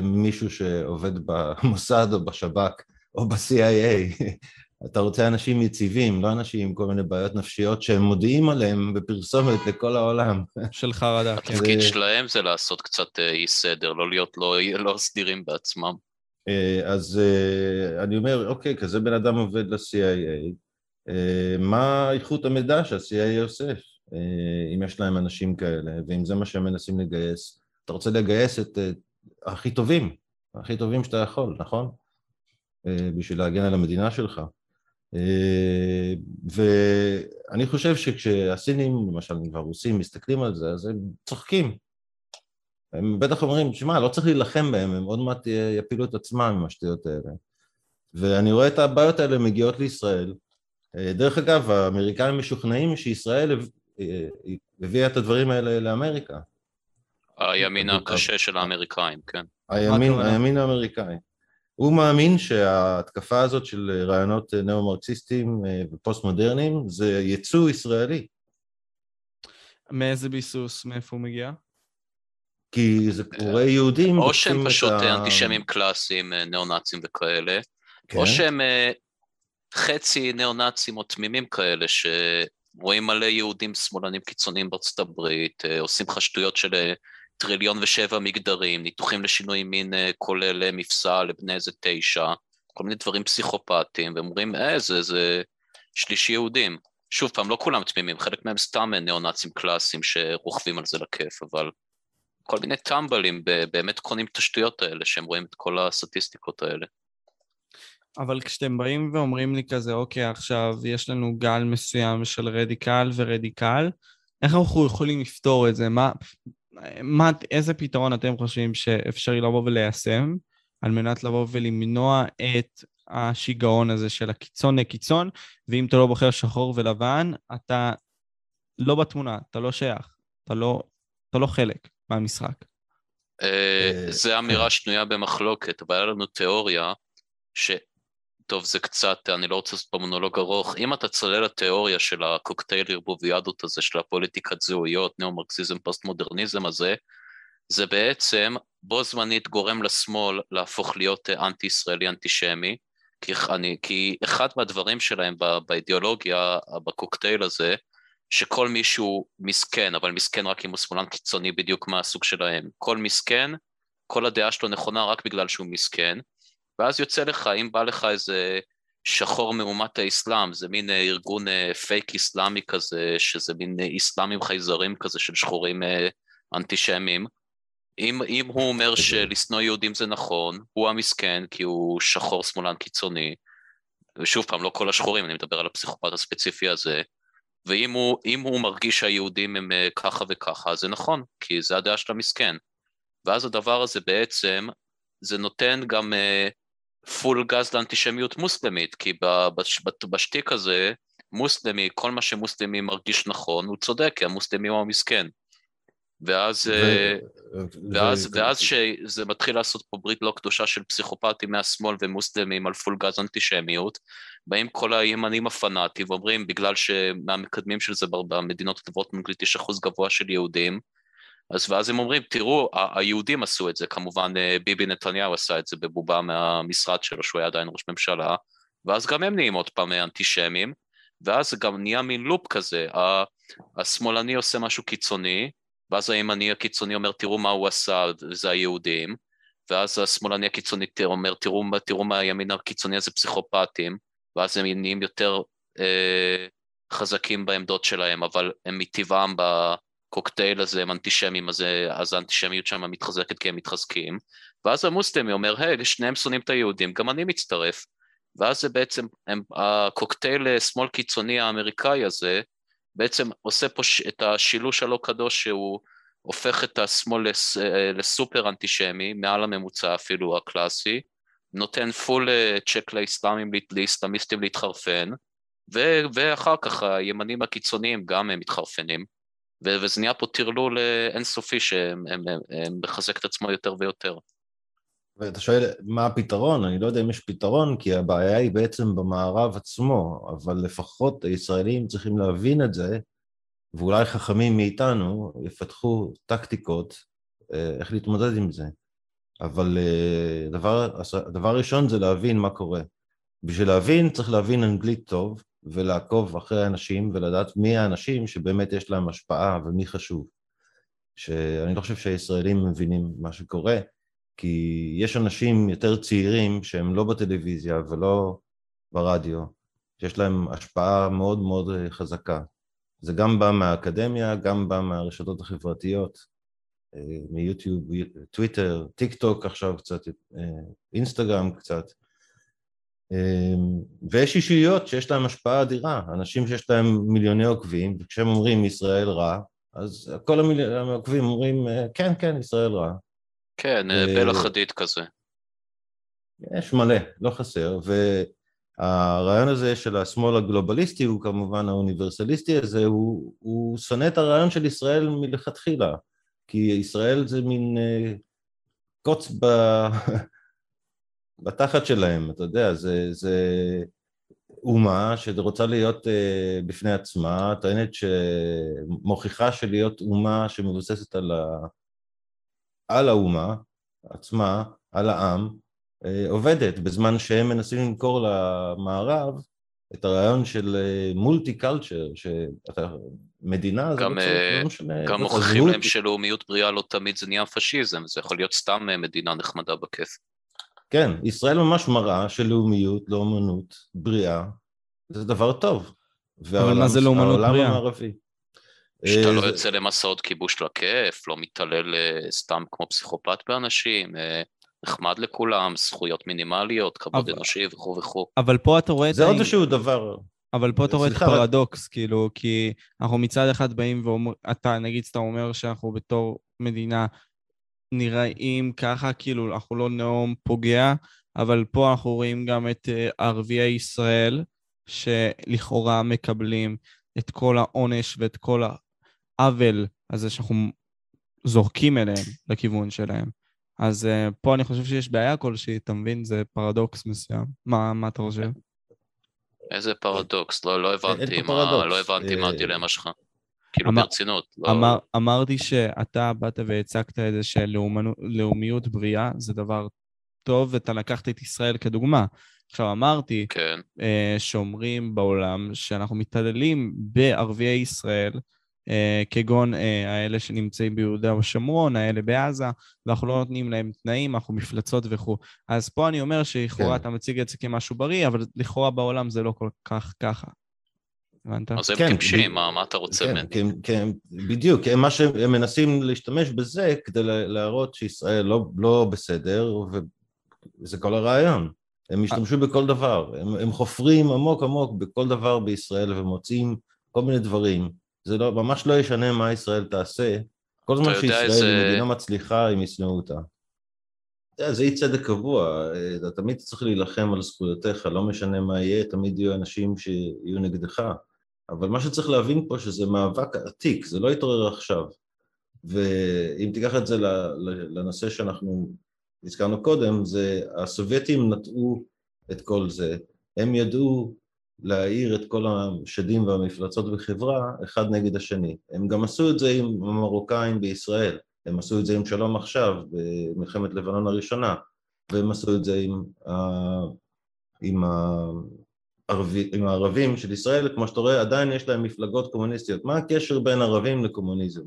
מישהו שעובד במוסד או בשב"כ או ב-CIA. אתה רוצה אנשים יציבים, לא אנשים עם כל מיני בעיות נפשיות שהם מודיעים עליהם בפרסומת לכל העולם. של חרדה, כן. התפקיד שלהם זה לעשות קצת אי סדר, לא להיות לא, לא סדירים בעצמם. אז אני אומר, אוקיי, כזה בן אדם עובד ל-CIA, מה איכות המידע שה-CIA אוסף, אם יש להם אנשים כאלה, ואם זה מה שהם מנסים לגייס? אתה רוצה לגייס את הכי טובים, הכי טובים שאתה יכול, נכון? בשביל להגן על המדינה שלך. ואני חושב שכשהסינים, למשל, והרוסים מסתכלים על זה, אז הם צוחקים. הם בטח אומרים, שמע, לא צריך להילחם בהם, הם עוד מעט יפילו את עצמם עם השטויות האלה. ואני רואה את הבעיות האלה מגיעות לישראל. דרך אגב, האמריקאים משוכנעים שישראל הביאה את הדברים האלה לאמריקה. הימין הקשה של האמריקאים, כן. הימין, הימין האמריקאי. הוא מאמין שההתקפה הזאת של רעיונות נאו-מרקסיסטיים ופוסט מודרניים זה יצוא ישראלי. מאיזה ביסוס, מאיפה הוא מגיע? כי זה קורא יהודים... או שהם פשוט ה... אנטישמים קלאסיים, ניאו-נאצים וכאלה, כן. או שהם חצי ניאו-נאצים או תמימים כאלה, שרואים מלא יהודים שמאלנים קיצוניים בארצות הברית, עושים לך שטויות של טריליון ושבע מגדרים, ניתוחים לשינוי מין כולל מפסע לבני איזה תשע, כל מיני דברים פסיכופטיים, ואומרים, אה, זה, זה שלישי יהודים. שוב פעם, לא כולם תמימים, חלק מהם סתם ניאו-נאצים קלאסיים שרוכבים על זה לכיף, אבל כל מיני טמבלים באמת קונים את השטויות האלה, שהם רואים את כל הסטטיסטיקות האלה. אבל כשאתם באים ואומרים לי כזה, אוקיי, עכשיו יש לנו גל מסוים של רדיקל ורדיקל, איך אנחנו יכולים לפתור את זה? מה, מה, איזה פתרון אתם חושבים שאפשרי לבוא וליישם על מנת לבוא ולמנוע את השיגעון הזה של הקיצון לקיצון, ואם אתה לא בוחר שחור ולבן, אתה לא בתמונה, אתה לא שייך, אתה לא, אתה לא חלק מהמשחק. זה אמירה שנויה במחלוקת, אבל היה לנו תיאוריה ש... טוב, זה קצת, אני לא רוצה לעשות פה מונולוג ארוך, אם אתה צולל לתיאוריה של הקוקטייל ערבוביאדות הזה, של הפוליטיקת זהויות, ניאו-מרקסיזם, פוסט-מודרניזם הזה, זה בעצם בו זמנית גורם לשמאל להפוך להיות אנטי-ישראלי, אנטישמי, כי, אני, כי אחד מהדברים שלהם באידיאולוגיה, בקוקטייל הזה, שכל מישהו מסכן, אבל מסכן רק אם הוא שמאלן קיצוני בדיוק מהסוג שלהם. כל מסכן, כל הדעה שלו נכונה רק בגלל שהוא מסכן, ואז יוצא לך, אם בא לך איזה שחור מאומת האסלאם, זה מין ארגון פייק אסלאמי כזה, שזה מין אסלאמים חייזרים כזה של שחורים אנטישמים, אם, אם הוא אומר שלשנוא יהודים זה נכון, הוא המסכן כי הוא שחור שמאלן קיצוני, ושוב פעם, לא כל השחורים, אני מדבר על הפסיכופת הספציפי הזה, ואם הוא, הוא מרגיש שהיהודים הם אה, ככה וככה, זה נכון, כי זה הדעה של המסכן. ואז הדבר הזה בעצם, זה נותן גם full גז לאנטישמיות מוסלמית, כי בש, בשטיק הזה, מוסלמי, כל מה שמוסלמי מרגיש נכון, הוא צודק, כי המוסלמי הוא המסכן. ואז, ו... אה, ואז, ו... ואז שזה מתחיל לעשות פה ברית לא קדושה של פסיכופטים מהשמאל ומוסלמים על full גז אנטישמיות, באים כל הימנים הפנאטים ואומרים בגלל שמהמקדמים של זה במדינות הטובות מאנגלית יש אחוז גבוה של יהודים, אז ואז הם אומרים, תראו, היהודים עשו את זה, כמובן אה, ביבי נתניהו עשה את זה בבובה מהמשרד שלו, שהוא היה עדיין ראש ממשלה, ואז גם הם נהיים עוד פעם אנטישמים, ואז גם נהיה מין לופ כזה, השמאלני עושה משהו קיצוני, ואז הימני הקיצוני אומר, תראו מה הוא עשה, זה היהודים, ואז השמאלני הקיצוני אומר, תראו, תראו מה הימין הקיצוני הזה פסיכופטים, ואז הם נהיים יותר אה, חזקים בעמדות שלהם, אבל הם מטבעם בקוקטייל הזה הם אנטישמים, אז, אז האנטישמיות שם מתחזקת כי הם מתחזקים, ואז המוסלמי אומר, היי, שניהם שונאים את היהודים, גם אני מצטרף. ואז זה בעצם, הם, הקוקטייל אה, שמאל קיצוני האמריקאי הזה, בעצם עושה פה את השילוש הלא קדוש שהוא הופך את השמאל לס, אה, לסופר אנטישמי, מעל הממוצע אפילו הקלאסי, נותן פול צ'ק לאסלאמים, לאסלאמיסטים להתחרפן, ו, ואחר כך הימנים הקיצוניים גם הם מתחרפנים, וזה נהיה פה טרלול אינסופי שמחזק את עצמו יותר ויותר. ואתה שואל מה הפתרון, אני לא יודע אם יש פתרון, כי הבעיה היא בעצם במערב עצמו, אבל לפחות הישראלים צריכים להבין את זה, ואולי חכמים מאיתנו יפתחו טקטיקות אה, איך להתמודד עם זה. אבל אה, דבר, הדבר הראשון זה להבין מה קורה. בשביל להבין צריך להבין אנגלית טוב, ולעקוב אחרי האנשים ולדעת מי האנשים שבאמת יש להם השפעה ומי חשוב. שאני לא חושב שהישראלים מבינים מה שקורה, כי יש אנשים יותר צעירים שהם לא בטלוויזיה ולא ברדיו, שיש להם השפעה מאוד מאוד חזקה. זה גם בא מהאקדמיה, גם בא מהרשתות החברתיות, אה, מיוטיוב, טוויטר, טיק טוק עכשיו קצת, אה, אינסטגרם קצת. ויש אישיות שיש להם השפעה אדירה, אנשים שיש להם מיליוני עוקבים, וכשהם אומרים ישראל רע, אז כל העוקבים אומרים כן, כן, ישראל רע. כן, אה, בלה חדיד כזה. יש מלא, לא חסר, והרעיון הזה של השמאל הגלובליסטי הוא כמובן האוניברסליסטי הזה, הוא, הוא שונא את הרעיון של ישראל מלכתחילה, כי ישראל זה מין קוץ ב... [laughs] בתחת שלהם, אתה יודע, זה, זה אומה שרוצה להיות uh, בפני עצמה, טוענת שמוכיחה שלהיות אומה שמבוססת על ה... על האומה עצמה, על העם, אה, עובדת, בזמן שהם מנסים למכור למערב את הרעיון של מולטי קלצ'ר, שאתה מדינה, זה לא צריך, לא משנה. גם מוכיחים להם שלאומיות בריאה לא תמיד זה נהיה פשיזם, זה יכול להיות סתם אה, מדינה נחמדה בכיף. כן, ישראל ממש מראה שלאומיות, לאומנות, בריאה, זה דבר טוב. אבל מה זה לאומנות בריאה? העולם המערבי. שאתה לא יוצא למסעות כיבוש לכיף, לא מתעלל אה, סתם כמו פסיכופת באנשים, אה, נחמד לכולם, זכויות מינימליות, כבוד אנושי וכו' וכו'. אבל פה אתה רואה את... זה עוד איזשהו דבר. אבל פה אתה רואה את הפרדוקס, כאילו, כי אנחנו מצד אחד באים ואומרים, אתה נגיד סתם אומר שאנחנו בתור מדינה נראים ככה, כאילו, אנחנו לא נאום פוגע, אבל פה אנחנו רואים גם את אה, ערביי ישראל, שלכאורה מקבלים את כל העונש ואת כל העוול הזה שאנחנו זורקים אליהם, לכיוון שלהם. אז uh, פה אני חושב שיש בעיה כלשהי, אתה מבין? זה פרדוקס מסוים. מה, מה אתה חושב? איזה פרדוקס? לא, לא הבנתי, מה, לא הבנתי מה אה, הדילמה שלך. כאילו אמר, ברצינות. לא... אמר, אמרתי שאתה באת והצגת את זה שלאומיות בריאה זה דבר טוב, ואתה לקחת את ישראל כדוגמה. עכשיו אמרתי, כן. uh, שאומרים בעולם שאנחנו מתעללים בערביי ישראל, אה, כגון אה, האלה שנמצאים ביהודה ושומרון, האלה בעזה, ואנחנו לא נותנים להם תנאים, אנחנו מפלצות וכו'. אז פה אני אומר שלכאורה כן. אתה מציג את זה כמשהו בריא, אבל לכאורה בעולם זה לא כל כך ככה. הבנת? אז הם כן, טיפשים, מה, מה אתה רוצה כן, ממני? כן, כן, בדיוק, הם, מה שהם מנסים להשתמש בזה כדי להראות שישראל לא, לא בסדר, וזה כל הרעיון. הם השתמשו בכל דבר, הם, הם חופרים עמוק עמוק בכל דבר בישראל ומוצאים כל מיני דברים. זה לא, ממש לא ישנה מה ישראל תעשה. כל זמן שישראל איזה- היא מדינה מצליחה, הם ישנאו אותה. זה אי צדק קבוע, אתה תמיד צריך להילחם על זכויותיך, לא משנה מה יהיה, תמיד יהיו אנשים שיהיו נגדך. אבל מה שצריך להבין פה שזה מאבק עתיק, זה לא יתעורר עכשיו. ואם תיקח את זה לנושא שאנחנו הזכרנו קודם, זה הסובייטים נטעו את כל זה, הם ידעו להאיר את כל השדים והמפלצות בחברה אחד נגד השני. הם גם עשו את זה עם המרוקאים בישראל, הם עשו את זה עם שלום עכשיו במלחמת לבנון הראשונה, והם עשו את זה עם, ה... עם, הערבי... עם הערבים של ישראל, כמו שאתה רואה, עדיין יש להם מפלגות קומוניסטיות. מה הקשר בין ערבים לקומוניזם?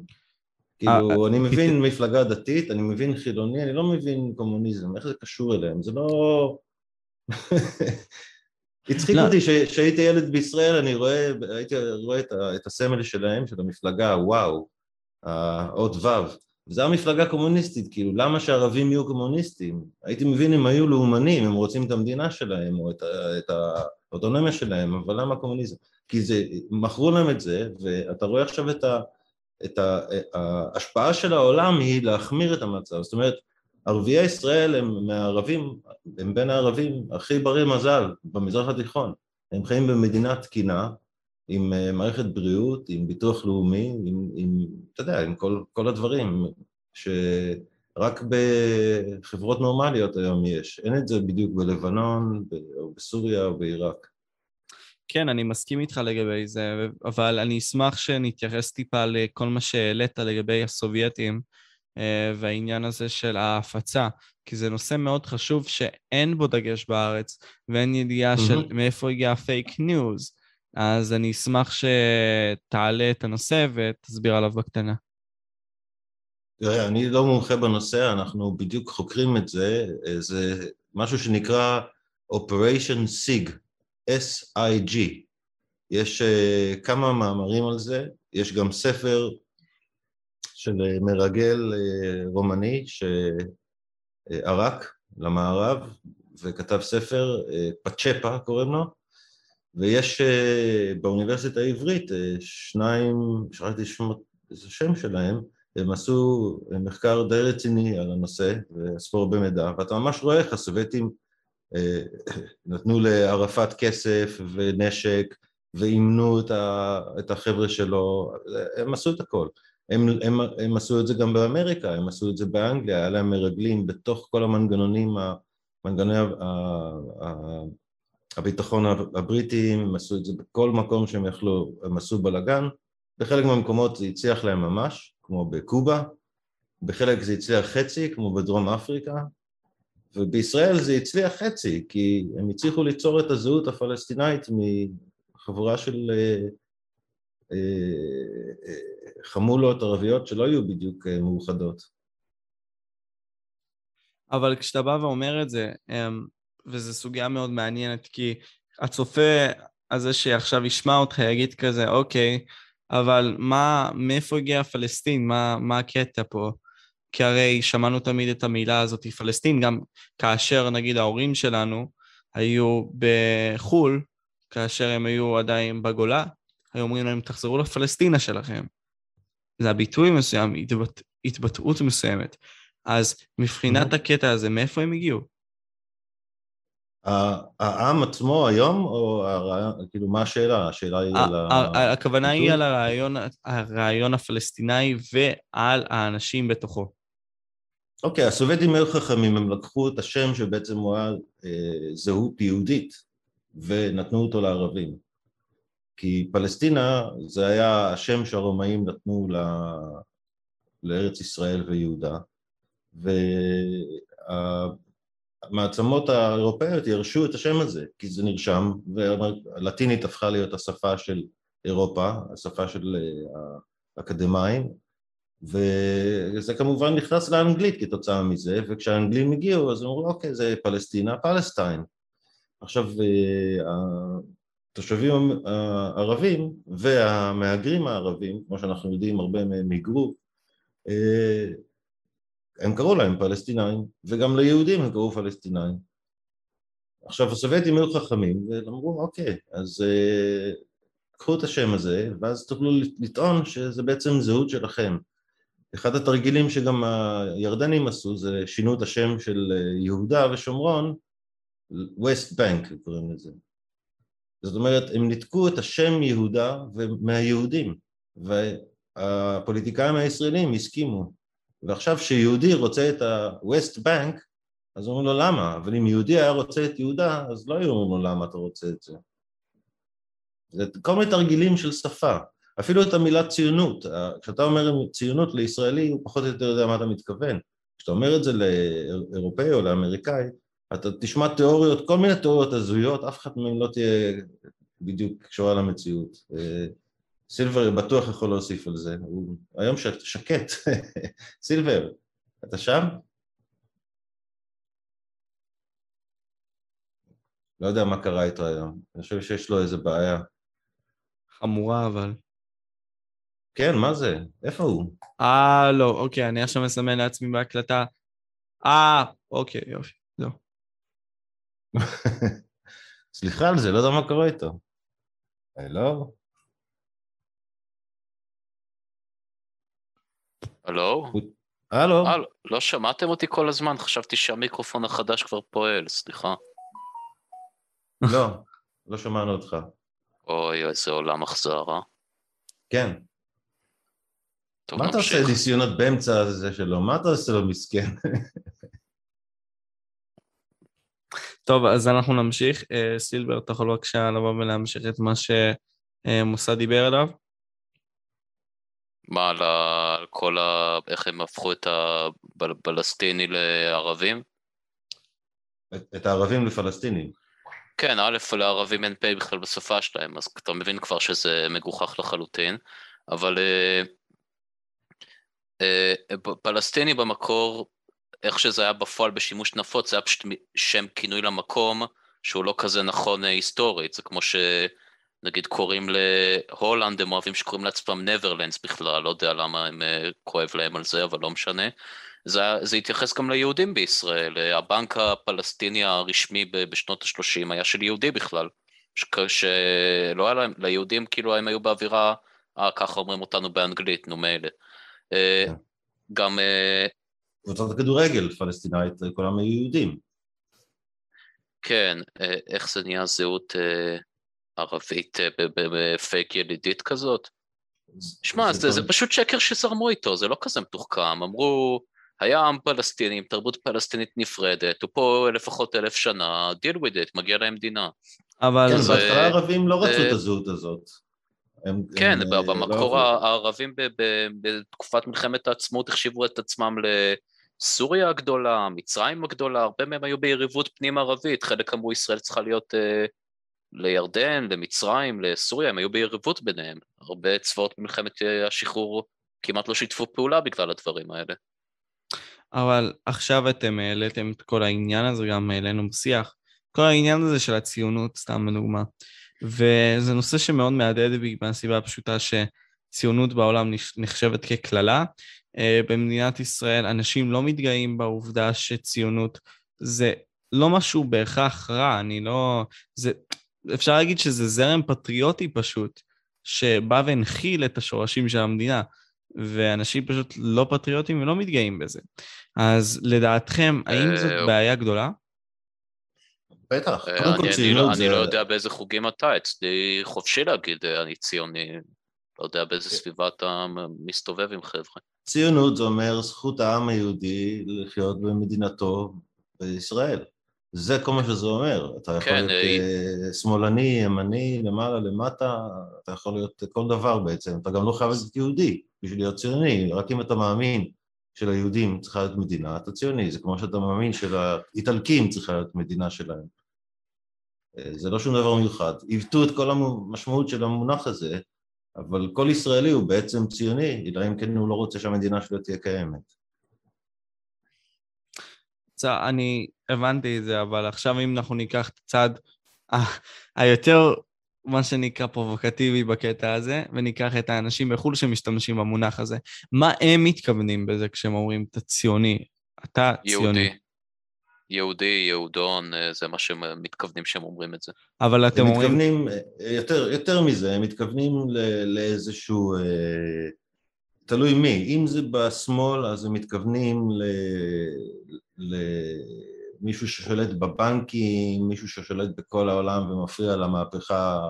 כאילו, אני מבין מפלגה דתית, אני מבין חילוני, אני לא מבין קומוניזם, איך זה קשור אליהם? זה לא... [laughs] הצחיק לא. אותי שהייתי ילד בישראל, אני רואה, הייתי רואה את, את הסמל שלהם, של המפלגה, וואו, האות ו', וזו המפלגה קומוניסטית, כאילו, למה שערבים יהיו קומוניסטים? הייתי מבין אם היו לאומנים, הם רוצים את המדינה שלהם, או את, את האוטונומיה שלהם, אבל למה קומוניזם? כי זה, מכרו להם את זה, ואתה רואה עכשיו את ה... את ה- ההשפעה של העולם היא להחמיר את המצב, זאת אומרת, ערביי ישראל הם מהערבים, הם בין הערבים הכי ברי מזל במזרח התיכון, הם חיים במדינה תקינה, עם אה, מערכת בריאות, עם ביטוח לאומי, עם, עם אתה יודע, עם כל, כל הדברים שרק בחברות נורמליות היום יש, אין את זה בדיוק בלבנון, או בסוריה או בעיראק. כן, אני מסכים איתך לגבי זה, אבל אני אשמח שנתייחס טיפה לכל מה שהעלית לגבי הסובייטים אה, והעניין הזה של ההפצה, כי זה נושא מאוד חשוב שאין בו דגש בארץ, ואין ידיעה של מהמם. מאיפה הגיע ה fake news. אז אני אשמח שתעלה את הנושא ותסביר עליו בקטנה. תראה, אני לא מומחה בנושא, אנחנו בדיוק חוקרים את זה, אה, זה משהו שנקרא Operation SIG, S-I-G. יש uh, כמה מאמרים על זה, יש גם ספר של uh, מרגל uh, רומני שערק למערב וכתב ספר, uh, פצ'פה קוראים לו, ויש uh, באוניברסיטה העברית uh, שניים, שכחתי שמות, איזה שם שלהם, הם עשו מחקר די רציני על הנושא ואספו הרבה מידע, ואתה ממש רואה איך הסובייטים אה, נתנו לערפאת כסף ונשק ואימנו את, ה, את החבר'ה שלו, הם עשו את הכל. הם, הם, הם עשו את זה גם באמריקה, הם עשו את זה באנגליה, היה להם מרגלים בתוך כל המנגנונים, מנגנוני הביטחון הבריטיים, הם עשו את זה בכל מקום שהם יכלו, הם עשו בלאגן, בחלק מהמקומות זה הצליח להם ממש, כמו בקובה, בחלק זה הצליח חצי, כמו בדרום אפריקה, ובישראל זה הצליח חצי, כי הם הצליחו ליצור את הזהות הפלסטינאית מחבורה של אה, אה, אה, חמולות ערביות שלא היו בדיוק אה, מאוחדות. אבל כשאתה בא ואומר את זה, אמ, וזו סוגיה מאוד מעניינת, כי הצופה הזה שעכשיו ישמע אותך יגיד כזה, אוקיי, אבל מה, מאיפה הגיע פלסטין? מה, מה הקטע פה? כי הרי שמענו תמיד את המילה הזאת, פלסטין, גם כאשר נגיד ההורים שלנו היו בחו"ל, כאשר הם היו עדיין בגולה, היו אומרים להם, תחזרו לפלסטינה שלכם. זה הביטוי מסוים, התבט... התבטאות מסוימת. אז מבחינת הקטע הזה, מאיפה הם הגיעו? העם עצמו היום, או הרעיון, כאילו מה השאלה? השאלה היא על ה-. הכוונה היא? על הרעיון, הרעיון הפלסטיני ועל האנשים בתוכו. אוקיי, הסובייטים היו חכמים, הם לקחו את השם שבעצם הוא היה אה, זהות יהודית, ונתנו אותו לערבים. כי פלסטינה זה היה השם שהרומאים נתנו ל... לארץ ישראל ויהודה, והמעצמות האירופאיות ירשו את השם הזה, כי זה נרשם, והלטינית הפכה להיות השפה של אירופה, השפה של אה, האקדמאים, וזה כמובן נכנס לאנגלית כתוצאה מזה, וכשהאנגלים הגיעו אז אמרו אוקיי זה פלסטינה, פלסטיין. עכשיו אה, התושבים הערבים והמהגרים הערבים, כמו שאנחנו יודעים הרבה מהם היגרו, אה, הם קראו להם פלסטינאים, וגם ליהודים הם קראו פלסטינאים. עכשיו הסובייטים היו חכמים ואמרו אוקיי, אז קחו את השם הזה, ואז תוכלו לטעון שזה בעצם זהות שלכם. אחד התרגילים שגם הירדנים עשו זה שינו את השם של יהודה ושומרון, West Bank קוראים לזה. זאת אומרת, הם ניתקו את השם יהודה מהיהודים, והפוליטיקאים הישראלים הסכימו. ועכשיו כשיהודי רוצה את ה-West Bank, אז אומרים לו למה? אבל אם יהודי היה רוצה את יהודה, אז לא היו אומרים לו למה אתה רוצה את זה. זה כל מיני תרגילים של שפה. אפילו את המילה ציונות, כשאתה אומר ציונות לישראלי, הוא פחות או יותר יודע מה אתה מתכוון. כשאתה אומר את זה לאירופאי או לאמריקאי, אתה תשמע תיאוריות, כל מיני תיאוריות הזויות, אף אחת מהן לא תהיה בדיוק קשורה למציאות. אה, סילבר בטוח יכול להוסיף על זה, הוא היום שקט. [laughs] סילבר, אתה שם? לא יודע מה קרה איתו היום, אני חושב שיש לו איזה בעיה. חמורה אבל. כן, מה זה? איפה הוא? אה, לא, אוקיי, אני עכשיו מסמן לעצמי בהקלטה. אה, אוקיי, יופי, זהו. [laughs] סליחה על זה, לא יודע מה קורה איתו. הלו? הלו? הלו? לא שמעתם אותי כל הזמן? חשבתי שהמיקרופון החדש כבר פועל, סליחה. לא, לא שמענו אותך. אוי, איזה עולם אכזר, אה? כן. טוב, מה אתה עושה ניסיונות באמצע הזה שלו? מה אתה עושה לו מסכן? טוב, אז אנחנו נמשיך. אה, סילבר, אתה יכול בבקשה לבוא ולהמשיך את מה שמוסד דיבר עליו? מה, על כל ה... איך הם הפכו את הפלסטיני לערבים? את הערבים לפלסטינים. כן, א', לערבים אין פ' בכלל בשפה שלהם, אז אתה מבין כבר שזה מגוחך לחלוטין, אבל אה, אה, פלסטיני במקור, איך שזה היה בפועל בשימוש נפוץ, זה היה פשוט שם כינוי למקום שהוא לא כזה נכון אה, היסטורית, זה כמו שנגיד קוראים להולנד, הם אוהבים שקוראים לעצמם נברלנדס בכלל, לא יודע למה הם כואב להם על זה, אבל לא משנה. זה, זה התייחס גם ליהודים בישראל, הבנק הפלסטיני הרשמי בשנות ה-30 היה של יהודי בכלל, שלא היה להם, ליהודים כאילו הם היו באווירה, אה ככה אומרים אותנו באנגלית, נו מילא. אה, כן. גם... אה, קבוצת הכדורגל פלסטינאית, כולם היו יהודים. כן, אה, איך זה נהיה זהות ערבית בפייק ילידית כזאת? שמע, זה, זה פשוט שקר שזרמו איתו, זה לא כזה מתוחכם. אמרו, היה עם פלסטיני עם תרבות פלסטינית נפרדת, הוא פה לפחות אלף שנה, deal with it, מגיע להם מדינה. אבל... כן, בהתחלה הערבים לא רצו את הזהות הזאת. הם, כן, הם, אה, במקור לא הערבים בתקופת מלחמת העצמאות החשיבו את עצמם לסוריה הגדולה, מצרים הגדולה, הרבה מהם היו ביריבות פנים ערבית, חלק אמרו ישראל צריכה להיות uh, לירדן, למצרים, לסוריה, הם היו ביריבות ביניהם. הרבה צבאות במלחמת אה, השחרור כמעט לא שיתפו פעולה בגלל הדברים האלה. אבל עכשיו אתם העליתם את כל העניין הזה, גם העלינו בשיח, כל העניין הזה של הציונות, סתם לדוגמה. וזה נושא שמאוד מהדהד בי מהסיבה הפשוטה שציונות בעולם נחשבת כקללה. אה, במדינת ישראל אנשים לא מתגאים בעובדה שציונות זה לא משהו בהכרח רע, אני לא... זה... אפשר להגיד שזה זרם פטריוטי פשוט, שבא והנחיל את השורשים של המדינה. ואנשים פשוט לא פטריוטים ולא מתגאים בזה. אז לדעתכם, האם זאת אה, בעיה גדולה? בטח, אה, כל ציונות זה... אני לא יודע באיזה חוגים אתה, אצלי חופשי להגיד אה, אני ציוני, לא יודע באיזה סביבה אתה מסתובב עם חבר'ה. ציונות זה אומר זכות העם היהודי לחיות במדינתו בישראל. זה כל מה שזה אומר. אתה יכול כן, להיות אה... שמאלני, ימני, למעלה, למטה, אתה יכול להיות כל דבר בעצם. אתה גם לא חייב להיות יהודי בשביל להיות ציוני, רק אם אתה מאמין שליהודים צריכה להיות מדינה, אתה ציוני. זה כמו שאתה מאמין שלאיטלקים צריכה להיות מדינה שלהם. אה, זה לא שום דבר מיוחד. עיוותו את כל המשמעות של המונח הזה, אבל כל ישראלי הוא בעצם ציוני, אלא אם כן הוא לא רוצה שהמדינה שלו תהיה קיימת. אני הבנתי את זה, אבל עכשיו אם אנחנו ניקח את הצד היותר, מה שנקרא פרובוקטיבי בקטע הזה, וניקח את האנשים בחו"ל שמשתמשים במונח הזה, מה הם מתכוונים בזה כשהם אומרים אתה ציוני? אתה יהודי. ציוני. יהודי, יהודון, אה, זה מה שהם מתכוונים שהם אומרים את זה. אבל אתם הם אומרים... מתכוונים, אה, יותר, יותר מזה, הם מתכוונים ל- לאיזשהו, אה, תלוי מי, אם זה בשמאל אז הם מתכוונים למישהו ששולט בבנקים, מישהו ששולט בכל העולם ומפריע למהפכה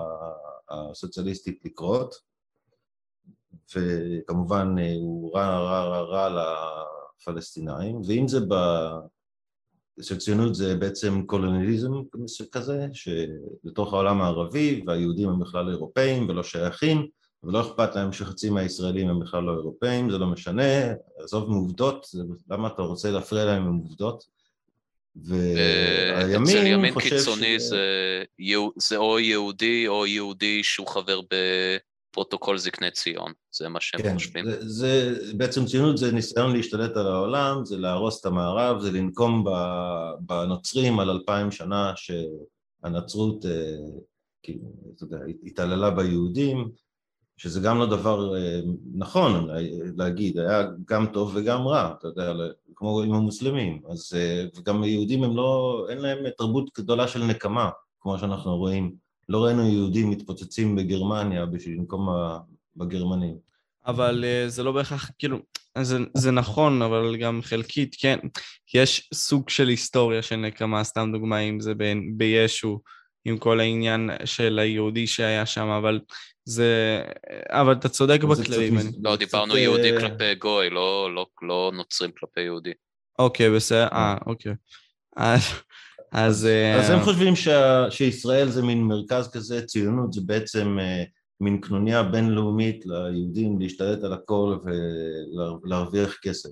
הסוציאליסטית לקרות, וכמובן אה, הוא רע רע רע רע לפלסטינאים, ואם זה ב... של ציונות זה בעצם קולוניאליזם כזה, שבתוך העולם הערבי, והיהודים הם בכלל אירופאים ולא שייכים, ולא אכפת להם שחצי מהישראלים הם בכלל לא אירופאים, זה לא משנה, עזוב מעובדות, למה אתה רוצה להפריע להם עם עובדות? והימין אצל ימין קיצוני ש... זה, זה או יהודי או יהודי שהוא חבר בפרוטוקול זקני ציון, זה מה שהם כן, חושבים. זה, זה, בעצם ציונות זה ניסיון להשתלט על העולם, זה להרוס את המערב, זה לנקום בנוצרים על אלפיים שנה שהנצרות, אה, כאילו, אתה יודע, התעללה ביהודים, שזה גם לא דבר אה, נכון להגיד, היה גם טוב וגם רע, אתה יודע, כמו עם המוסלמים, אז אה, וגם היהודים הם לא, אין להם תרבות גדולה של נקמה, כמו שאנחנו רואים, לא ראינו יהודים מתפוצצים בגרמניה בשביל לנקום בגרמנים. אבל אה, זה לא בהכרח, כאילו, זה, זה נכון, אבל גם חלקית, כן, יש סוג של היסטוריה של נקמה, סתם דוגמה, אם זה בישו, עם כל העניין של היהודי שהיה שם, אבל זה... אבל אתה צודק בכללים. אני... לא, דיברנו יהודי כלפי גוי, לא, לא, לא נוצרים כלפי יהודי. אוקיי, בסדר, אה, אוקיי. אז... אז, אז הם חושבים שישראל זה מין מרכז כזה, ציונות זה בעצם אה, מין קנוניה בינלאומית ליהודים להשתלט על הכל ולהרוויח כסף.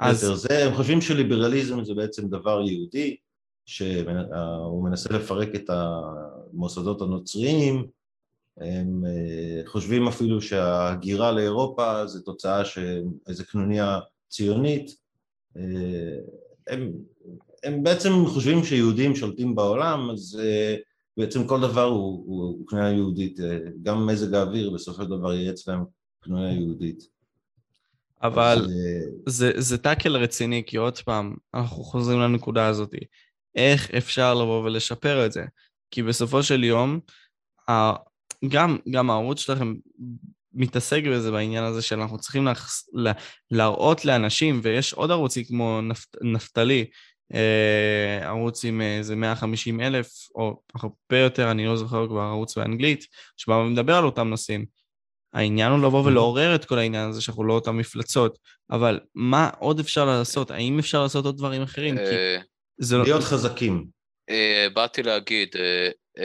אז... זה, הם חושבים שליברליזם זה בעצם דבר יהודי, שהוא מנסה לפרק את המוסדות הנוצריים, הם אה, חושבים אפילו שההגירה לאירופה זה תוצאה של איזה קנוניה ציונית, אה, הם, הם בעצם חושבים שיהודים שולטים בעולם, אז אה, בעצם כל דבר הוא, הוא, הוא קנוניה יהודית, גם מזג האוויר בסופו של דבר יהיה אצלם קנוניה יהודית. אבל אז, זה, זה טאקל רציני, כי עוד פעם, אנחנו חוזרים לנקודה הזאת. איך אפשר לבוא ולשפר את זה. כי בסופו של יום, גם, גם הערוץ שלכם מתעסק בזה בעניין הזה שאנחנו צריכים להחס, לה, להראות לאנשים, ויש עוד ערוצים כמו נפת, נפתלי, אה, ערוץ עם איזה 150 אלף, או הרבה יותר, אני לא זוכר כבר ערוץ באנגלית, שבא ומדבר על אותם נושאים. העניין הוא לבוא ולעורר את כל העניין הזה שאנחנו לא אותם מפלצות, אבל מה עוד אפשר לעשות? האם אפשר לעשות עוד דברים אחרים? כי אה, זה לא- להיות. חזקים. Uh, באתי להגיד, uh,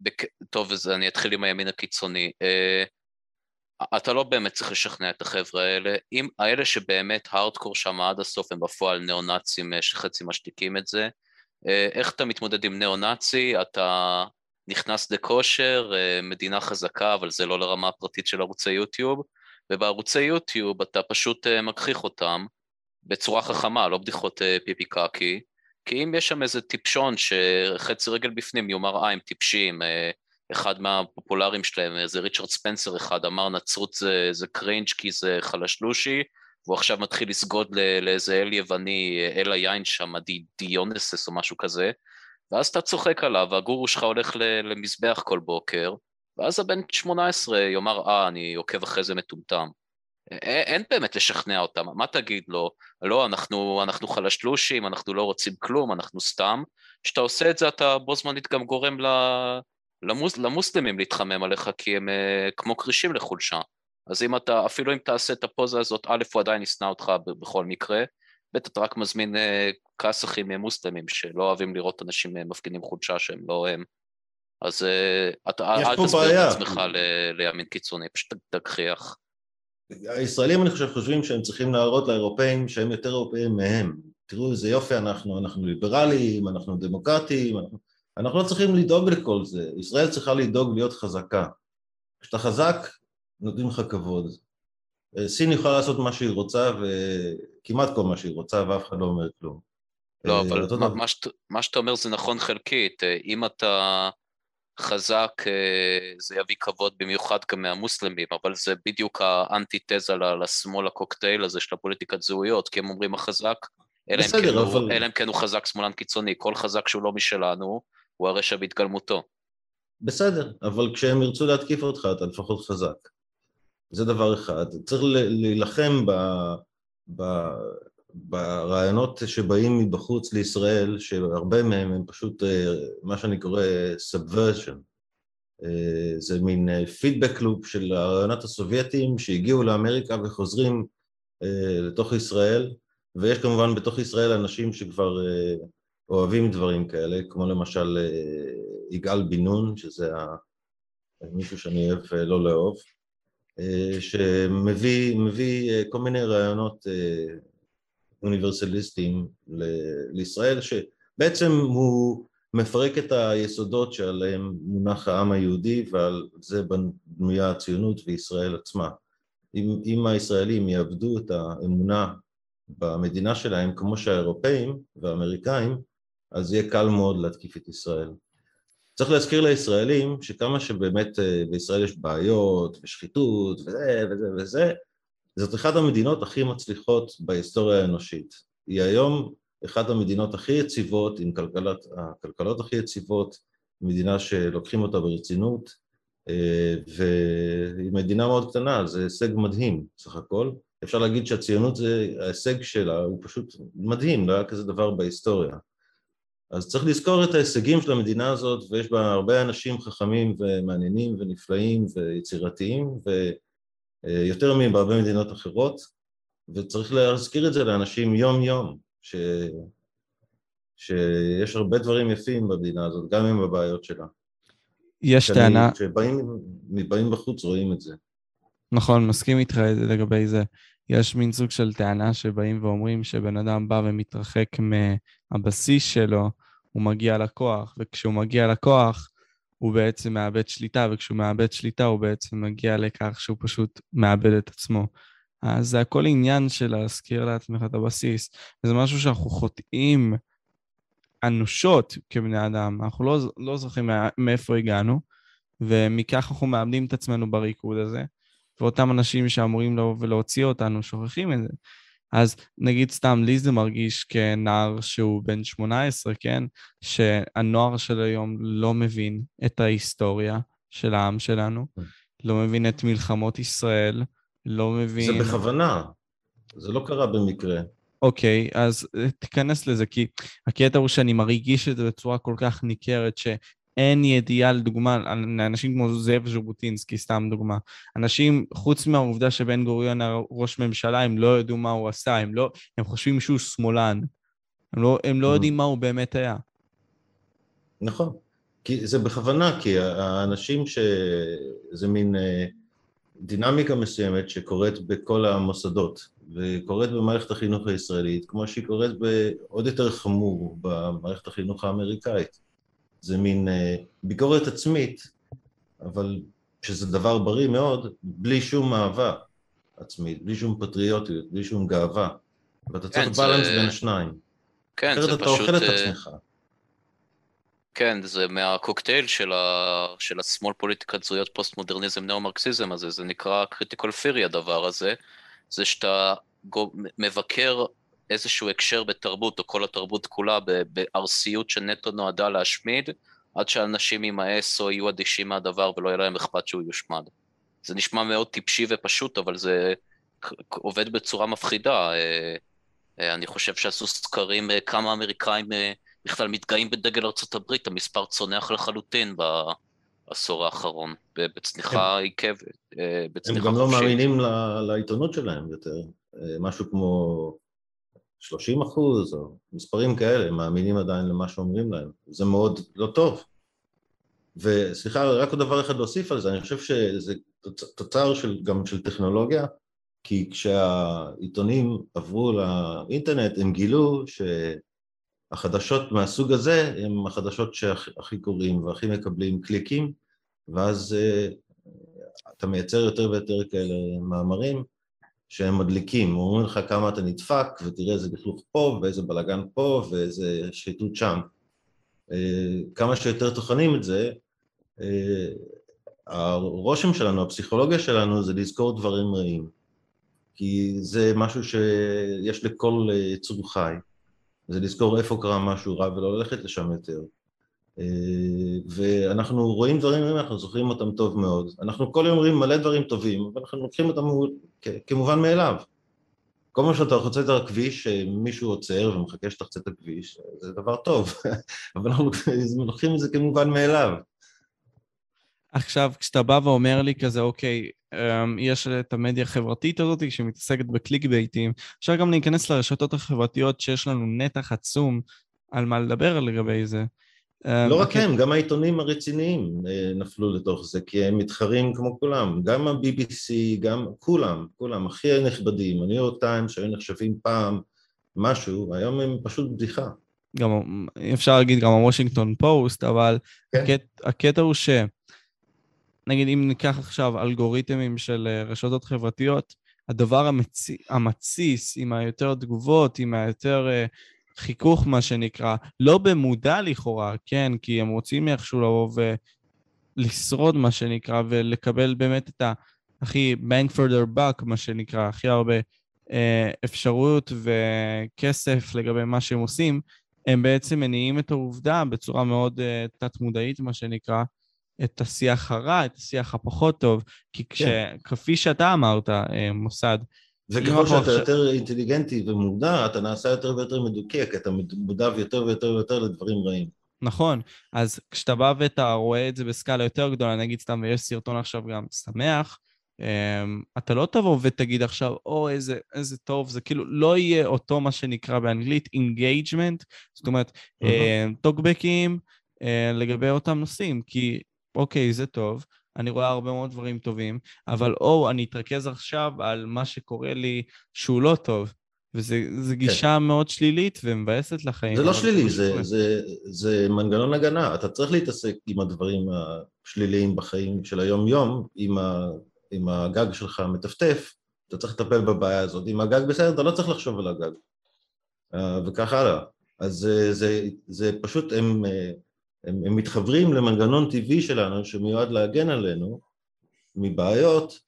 בק... טוב, אז אני אתחיל עם הימין הקיצוני. אתה לא באמת צריך לשכנע את החבר'ה האלה. אם האלה שבאמת הארדקור שם עד הסוף הם בפועל ניאו-נאצים שחצי משתיקים את זה, איך אתה מתמודד עם ניאו-נאצי? אתה נכנס לכושר, מדינה חזקה, אבל זה לא לרמה הפרטית של ערוצי יוטיוב, ובערוצי יוטיוב אתה פשוט מגחיך אותם בצורה חכמה, לא בדיחות פיפי קקי. כי אם יש שם איזה טיפשון שחצי רגל בפנים יאמר, אה, הם טיפשים, אה, אחד מהפופולריים שלהם, איזה ריצ'רד ספנסר אחד, אמר נצרות זה, זה קרינג' כי זה חלשלושי, והוא עכשיו מתחיל לסגוד לאיזה אל יווני, אל היין שם, די, דיונסס או משהו כזה, ואז אתה צוחק עליו, והגורו שלך הולך למזבח כל בוקר, ואז הבן 18 יאמר, אה, אני עוקב אחרי זה מטומטם. אין באמת לשכנע אותם, מה תגיד לו? לא, אנחנו, אנחנו חלשלושים, אנחנו לא רוצים כלום, אנחנו סתם. כשאתה עושה את זה אתה בו זמנית גם גורם למוס, למוסלמים להתחמם עליך כי הם אה, כמו כרישים לחולשה. אז אם אתה, אפילו אם תעשה את הפוזה הזאת, א', הוא עדיין ישנא אותך בכל מקרה, ב', אתה רק מזמין אה, כסחים מוסלמים שלא אוהבים לראות אנשים אה, מפגינים חולשה שהם לא הם. אז אתה אל תסביר את עצמך לימין קיצוני, פשוט תגחיח. הישראלים אני חושב חושבים שהם צריכים להראות לאירופאים שהם יותר אירופאים מהם. תראו איזה יופי אנחנו, אנחנו ליברליים, אנחנו דמוקרטיים, אנחנו, אנחנו לא צריכים לדאוג לכל זה. ישראל צריכה לדאוג להיות חזקה. כשאתה חזק, נותנים לך כבוד. סין יכולה לעשות מה שהיא רוצה, וכמעט כל מה שהיא רוצה, ואף אחד לא אומר כלום. לא, אבל מה, מה, שאת, מה שאתה אומר זה נכון חלקית. אם אתה חזק, אה, זה יביא כבוד במיוחד גם מהמוסלמים, אבל זה בדיוק האנטיתזה לשמאל הקוקטייל הזה של הפוליטיקת זהויות, כי הם אומרים החזק, אלא אם, כן אבל... כן הוא חזק שמאלן קיצוני, כל חזק שהוא לא משלנו, הוא הרשע בהתגלמותו. בסדר, אבל כשהם ירצו להתקיף אותך, אתה לפחות חזק. זה דבר אחד. צריך להילחם ב... ב... ברעיונות שבאים מבחוץ לישראל, שהרבה מהם הם פשוט אה, מה שאני קורא subversion. אה, זה מין פידבק לופ של הרעיונות הסובייטיים שהגיעו לאמריקה וחוזרים אה, לתוך ישראל, ויש כמובן בתוך ישראל אנשים שכבר אוהבים דברים כאלה, כמו למשל יגאל בן נון, שזה מישהו שאני אוהב לא לאהוב, שמביא כל מיני רעיונות אוניברסליסטיים לישראל, שבעצם הוא מפרק את היסודות שעליהם מונח העם היהודי ועל זה בנויה הציונות וישראל עצמה. אם, אם הישראלים יאבדו את האמונה במדינה שלהם כמו שהאירופאים והאמריקאים, אז יהיה קל מאוד להתקיף את ישראל. צריך להזכיר לישראלים שכמה שבאמת אה, בישראל יש בעיות ושחיתות וזה וזה וזה, זאת אחת המדינות הכי מצליחות בהיסטוריה האנושית. היא היום אחת המדינות הכי יציבות, עם כלכלת, הכלכלות הכי יציבות, מדינה שלוקחים אותה ברצינות, אה, והיא מדינה מאוד קטנה, זה הישג מדהים סך הכל. אפשר להגיד שהציונות זה, ההישג שלה הוא פשוט מדהים, לא היה כזה דבר בהיסטוריה. אז צריך לזכור את ההישגים של המדינה הזאת, ויש בה הרבה אנשים חכמים ומעניינים ונפלאים ויצירתיים, ו... אה, יותר מבהרבה מדינות אחרות, וצריך להזכיר את זה לאנשים יום-יום, ש... שיש הרבה דברים יפים במדינה הזאת, גם עם הבעיות שלה. יש טענה... כשבאים בחוץ רואים את זה. נכון, מסכים איתך לגבי זה. יש מין סוג של טענה שבאים ואומרים שבן אדם בא ומתרחק מהבסיס שלו, הוא מגיע לכוח, וכשהוא מגיע לכוח, הוא בעצם מאבד שליטה, וכשהוא מאבד שליטה הוא בעצם מגיע לכך שהוא פשוט מאבד את עצמו. אז זה הכל עניין של להזכיר לעצמך את הבסיס. זה משהו שאנחנו חוטאים אנושות כבני אדם, אנחנו לא, לא זוכרים מאיפה הגענו, ומכך אנחנו מאבדים את עצמנו בריקוד הזה, ואותם אנשים שאמורים לבוא ולהוציא אותנו שוכחים את זה. אז נגיד סתם, לי זה מרגיש כנער שהוא בן 18, כן? שהנוער של היום לא מבין את ההיסטוריה של העם שלנו, כן. לא מבין את מלחמות ישראל, לא מבין... זה בכוונה, זה לא קרה במקרה. אוקיי, okay, אז תיכנס לזה, כי הקטע הוא שאני מרגיש את זה בצורה כל כך ניכרת, אין ידיעה, לדוגמה, לאנשים כמו זאב ז'בוטינסקי, סתם דוגמה. אנשים, חוץ מהעובדה שבן גוריון היה ראש ממשלה, הם לא ידעו מה הוא עשה, הם לא, הם חושבים שהוא שמאלן. הם לא, הם לא mm-hmm. יודעים מה הוא באמת היה. נכון. כי זה בכוונה, כי האנשים ש... זה מין אה, דינמיקה מסוימת שקורית בכל המוסדות, וקורית במערכת החינוך הישראלית, כמו שהיא קורית בעוד יותר חמור במערכת החינוך האמריקאית. זה מין אה, ביקורת עצמית, אבל שזה דבר בריא מאוד, בלי שום אהבה עצמית, בלי שום פטריוטיות, בלי שום גאווה. ואתה כן, צריך balance בין השניים. כן, זה פשוט... אחרת אתה אוכל את אה, עצמך. כן, זה מהקוקטייל של, ה... של השמאל פוליטיקת זהויות פוסט-מודרניזם, נאו-מרקסיזם הזה, זה נקרא critical theory הדבר הזה, זה שאתה מבקר איזשהו הקשר בתרבות, או כל התרבות כולה, בארסיות שנטו נועדה להשמיד, עד שאנשים יימאס או יהיו אדישים מהדבר ולא יהיה להם אכפת שהוא יושמד. זה נשמע מאוד טיפשי ופשוט, אבל זה עובד בצורה מפחידה. אה, אה, אני חושב שעשו סקרים אה, כמה אמריקאים בכלל מתגאים בדגל ארה"ב, המספר צונח לחלוטין בעשור האחרון, בצניחה עיקבת, בצניחה חופשית. הם גם לא מאמינים לעיתונות שלהם יותר, משהו כמו 30 אחוז, או מספרים כאלה, הם מאמינים עדיין למה שאומרים להם. זה מאוד לא טוב. וסליחה, רק עוד דבר אחד להוסיף על זה, אני חושב שזה תוצר של, גם של טכנולוגיה, כי כשהעיתונים עברו לאינטרנט, הם גילו שהחדשות מהסוג הזה הם החדשות שהכי קוראים והכי מקבלים קליקים, ואז uh, אתה מייצר יותר ויותר כאלה מאמרים, שהם מדליקים, אומרים לך כמה אתה נדפק ותראה איזה לכלוך פה ואיזה בלאגן פה ואיזה שחיתות שם. אה, כמה שיותר טוחנים את זה, אה, הרושם שלנו, הפסיכולוגיה שלנו זה לזכור דברים רעים, כי זה משהו שיש לכל יצור חי, זה לזכור איפה קרה משהו רע ולא ללכת לשם יותר. ואנחנו רואים דברים אנחנו זוכרים אותם טוב מאוד. אנחנו כל יום רואים מלא דברים טובים, אבל אנחנו לוקחים אותם כמובן מאליו. כל מה שאתה חוצה את הכביש, מישהו עוצר ומחכה שתחצה את הכביש, זה דבר טוב, [laughs] אבל אנחנו [laughs] לוקחים את זה כמובן מאליו. עכשיו, כשאתה בא ואומר לי כזה, אוקיי, אמ, יש את המדיה החברתית הזאת שמתעסקת ב click bait ים, אפשר גם להיכנס לרשתות החברתיות שיש לנו נתח עצום על מה לדבר לגבי זה. לא רק הם, גם העיתונים הרציניים אה, נפלו לתוך זה, כי הם מתחרים כמו כולם, גם ה-BBC, גם כולם, כולם, הכי הנכבדים, הניו יורק טיימס שהיו נחשבים פעם משהו, היום הם פשוט בדיחה. גם אפשר להגיד גם הוושינגטון פוסט, אבל כן. הקט, הקטע הוא ש... נגיד אם ניקח עכשיו אלגוריתמים של אה, רשתות חברתיות, הדבר המצ... המתסיס עם היותר תגובות, עם היותר uh, חיכוך, מה שנקרא, לא במודע לכאורה, כן? כי הם רוצים איכשהו לבוא ולשרוד, מה שנקרא, ולקבל באמת את הכי bang for their buck, מה שנקרא, הכי הרבה אה, אפשרות וכסף לגבי מה שהם עושים, הם בעצם מניעים את העובדה בצורה מאוד אה, תת-מודעית, מה שנקרא, את השיח הרע, את השיח הפחות טוב, כי כש, כן. כפי שאתה אמרת, אה, מוסד, וככל שאתה עכשיו... יותר אינטליגנטי ומודע, אתה נעשה יותר ויותר מדוכא, כי אתה מודע יותר ויותר ויותר לדברים רעים. נכון, אז כשאתה בא ואתה רואה את זה בסקאלה יותר גדולה, נגיד סתם, ויש סרטון עכשיו גם שמח, um, אתה לא תבוא ותגיד עכשיו, או, איזה, איזה טוב, זה כאילו לא יהיה אותו מה שנקרא באנגלית engagement, זאת אומרת, uh, טוקבקים uh, לגבי אותם נושאים, כי אוקיי, זה טוב, אני רואה הרבה מאוד דברים טובים, אבל או אני אתרכז עכשיו על מה שקורה לי שהוא לא טוב, וזו כן. גישה כן. מאוד שלילית ומבאסת לחיים. זה לא שלילי, זה, זה, זה מנגנון הגנה. אתה צריך להתעסק עם הדברים השליליים בחיים של היום-יום, עם, ה, עם הגג שלך מטפטף, אתה צריך לטפל בבעיה הזאת. אם הגג בסדר, אתה לא צריך לחשוב על הגג. אה, וכך הלאה. אז זה, זה, זה פשוט, הם... אה, הם, הם מתחברים למנגנון טבעי שלנו שמיועד להגן עלינו מבעיות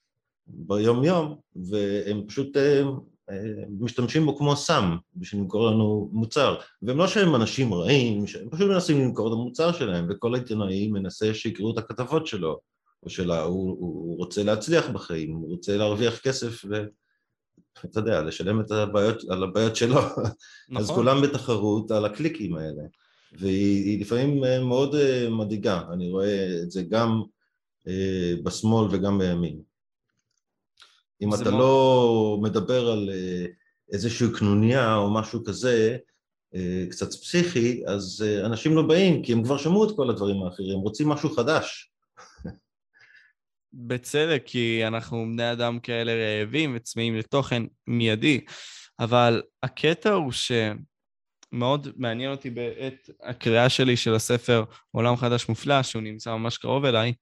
ביום יום והם פשוט הם, אה, הם משתמשים בו כמו סם בשביל למכור לנו מוצר. והם לא שהם אנשים רעים, שהם פשוט מנסים למכור את המוצר שלהם וכל העיתונאי מנסה שיקראו את הכתבות שלו או שלה, הוא, הוא רוצה להצליח בחיים, הוא רוצה להרוויח כסף ואתה יודע, לשלם את הבעיות, על הבעיות שלו. נכון. אז כולם בתחרות על הקליקים האלה והיא לפעמים אה, מאוד אה, מדאיגה, אני רואה את זה גם אה, בשמאל וגם בימין. אם אתה מאוד... לא מדבר על איזושהי קנוניה או משהו כזה, קצת פסיכי, אז אנשים לא באים, כי הם כבר שמעו את כל הדברים האחרים, רוצים משהו חדש. [laughs] בצדק, כי אנחנו בני אדם כאלה רעבים וצמאים לתוכן מיידי, אבל הקטע הוא ש... מאוד מעניין אותי בעת הקריאה שלי של הספר עולם חדש מופלא, שהוא נמצא ממש קרוב אליי,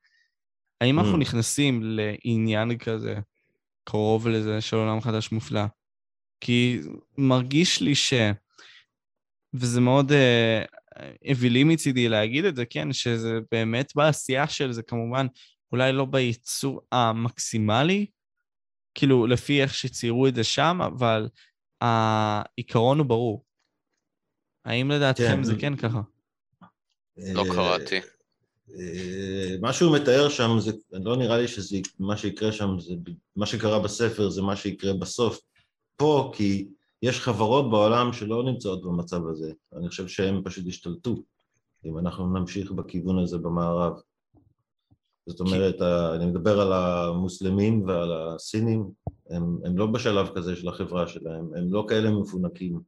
האם אנחנו mm. נכנסים לעניין כזה, קרוב לזה, של עולם חדש מופלא? כי מרגיש לי ש... וזה מאוד uh, אווילי מצידי להגיד את זה, כן, שזה באמת בעשייה של זה, כמובן, אולי לא בייצור המקסימלי, כאילו, לפי איך שציירו את זה שם, אבל העיקרון הוא ברור. האם לדעתכם כן. זה כן ככה? לא קראתי. אה, מה שהוא מתאר שם, זה, לא נראה לי שזה, מה שיקרה שם, זה, מה שקרה בספר זה מה שיקרה בסוף. פה, כי יש חברות בעולם שלא נמצאות במצב הזה. אני חושב שהם פשוט השתלטו, אם אנחנו נמשיך בכיוון הזה במערב. זאת אומרת, כי... אני מדבר על המוסלמים ועל הסינים, הם, הם לא בשלב כזה של החברה שלהם, הם לא כאלה מפונקים.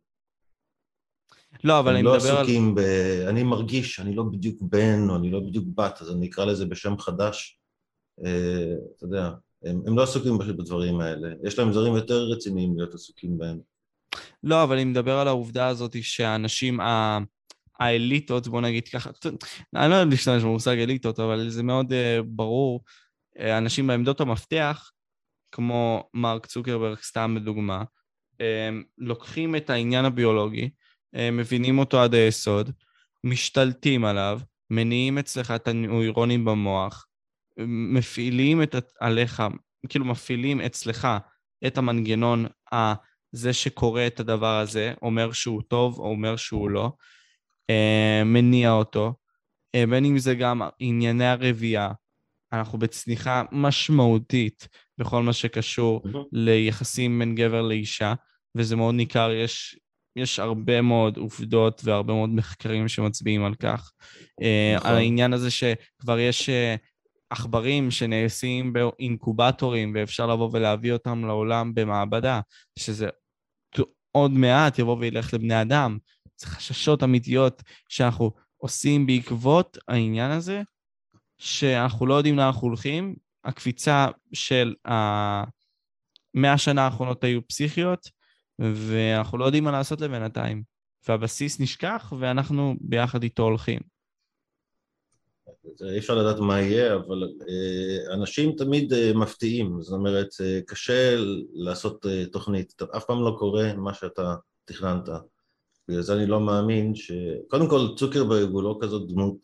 לא, אבל אני לא מדבר על... הם לא עסוקים ב... אני מרגיש שאני לא בדיוק בן או אני לא בדיוק בת, אז אני אקרא לזה בשם חדש. אה, אתה יודע, הם, הם לא עסוקים בדברים האלה. יש להם דברים יותר רציניים להיות עסוקים בהם. לא, אבל אני מדבר על העובדה הזאת שהאנשים, ה... האליטות, בוא נגיד ככה, אני לא אוהב להשתמש במושג אליטות, אבל זה מאוד uh, ברור, uh, אנשים בעמדות המפתח, כמו מרק צוקרברג, סתם בדוגמה, uh, לוקחים את העניין הביולוגי, מבינים אותו עד היסוד, משתלטים עליו, מניעים אצלך את הנוירונים במוח, מפעילים את, עליך, כאילו מפעילים אצלך את המנגנון ה... זה שקורא את הדבר הזה, אומר שהוא טוב או אומר שהוא לא, אה, מניע אותו, אה, בין אם זה גם ענייני הרבייה, אנחנו בצניחה משמעותית בכל מה שקשור ליחסים בין גבר לאישה, וזה מאוד ניכר, יש, יש הרבה מאוד עובדות והרבה מאוד מחקרים שמצביעים על כך. אה, נכון. העניין הזה שכבר יש עכברים שנעשים באינקובטורים ואפשר לבוא ולהביא אותם לעולם במעבדה, שזה עוד מעט יבוא וילך לבני אדם. זה חששות אמיתיות שאנחנו עושים בעקבות העניין הזה, שאנחנו לא יודעים לאן אנחנו הולכים. הקפיצה של המאה השנה האחרונות היו פסיכיות, ואנחנו לא יודעים מה לעשות לבינתיים. והבסיס נשכח, ואנחנו ביחד איתו הולכים. אי אפשר לדעת מה יהיה, אבל אה, אנשים תמיד אה, מפתיעים, זאת אומרת, אה, קשה לעשות תוכנית, אף פעם לא קורה מה שאתה תכננת. בגלל זה אני לא מאמין ש... קודם כל, צוקרברג הוא לא כזאת דמות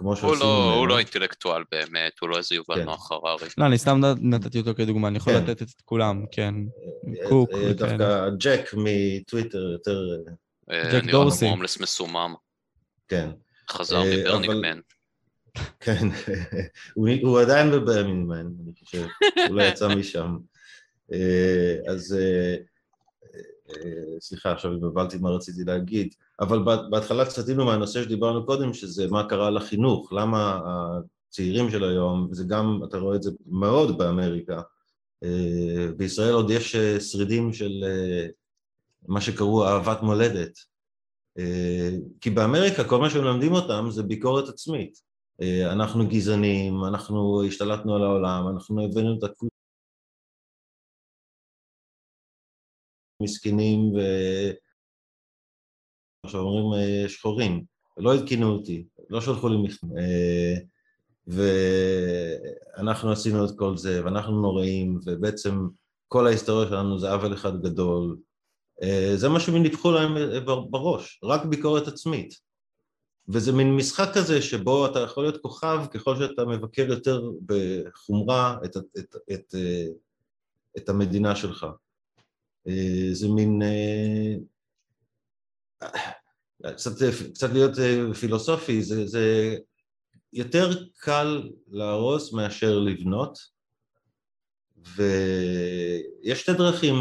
כמו שעושים... הוא לא, הוא לא אינטלקטואל באמת, הוא לא איזה יובל כן. נוח הררי. לא, אני סתם נתתי אותו כדוגמה, אני יכול כן. לתת את כולם, כן. קוק וכאלה. דווקא ג'ק מטוויטר יותר... ג'ק דורסי. נראה הומלס מסומם. כן. חזר מברנינגמן. [laughs] כן, הוא, הוא עדיין בברמינגמן, אני חושב, הוא לא יצא משם. אה, אז אה, אה, סליחה, עכשיו התבלבלתי מה רציתי להגיד, אבל בהתחלה סטינו מהנושא שדיברנו קודם, שזה מה קרה לחינוך, למה הצעירים של היום, וזה גם, אתה רואה את זה מאוד באמריקה, בישראל עוד יש שרידים של מה שקראו אהבת מולדת, כי באמריקה כל מה שמלמדים אותם זה ביקורת עצמית. אה, אנחנו גזענים, אנחנו השתלטנו על העולם, אנחנו הבאנו את הקבוצה מסכנים ו... עכשיו אומרים אה, שחורים, לא עדכנו אותי, לא שלחו לי מכתב, אה, ואנחנו עשינו את כל זה, ואנחנו נוראים, ובעצם כל ההיסטוריה שלנו זה עוול אחד גדול. זה מה שהם ניפחו להם בראש, רק ביקורת עצמית. וזה מין משחק כזה שבו אתה יכול להיות כוכב ככל שאתה מבקר יותר בחומרה את, את, את, את, את המדינה שלך. אה, זה מין... אה, קצת, קצת להיות אה, פילוסופי, זה, זה יותר קל להרוס מאשר לבנות, ויש שתי דרכים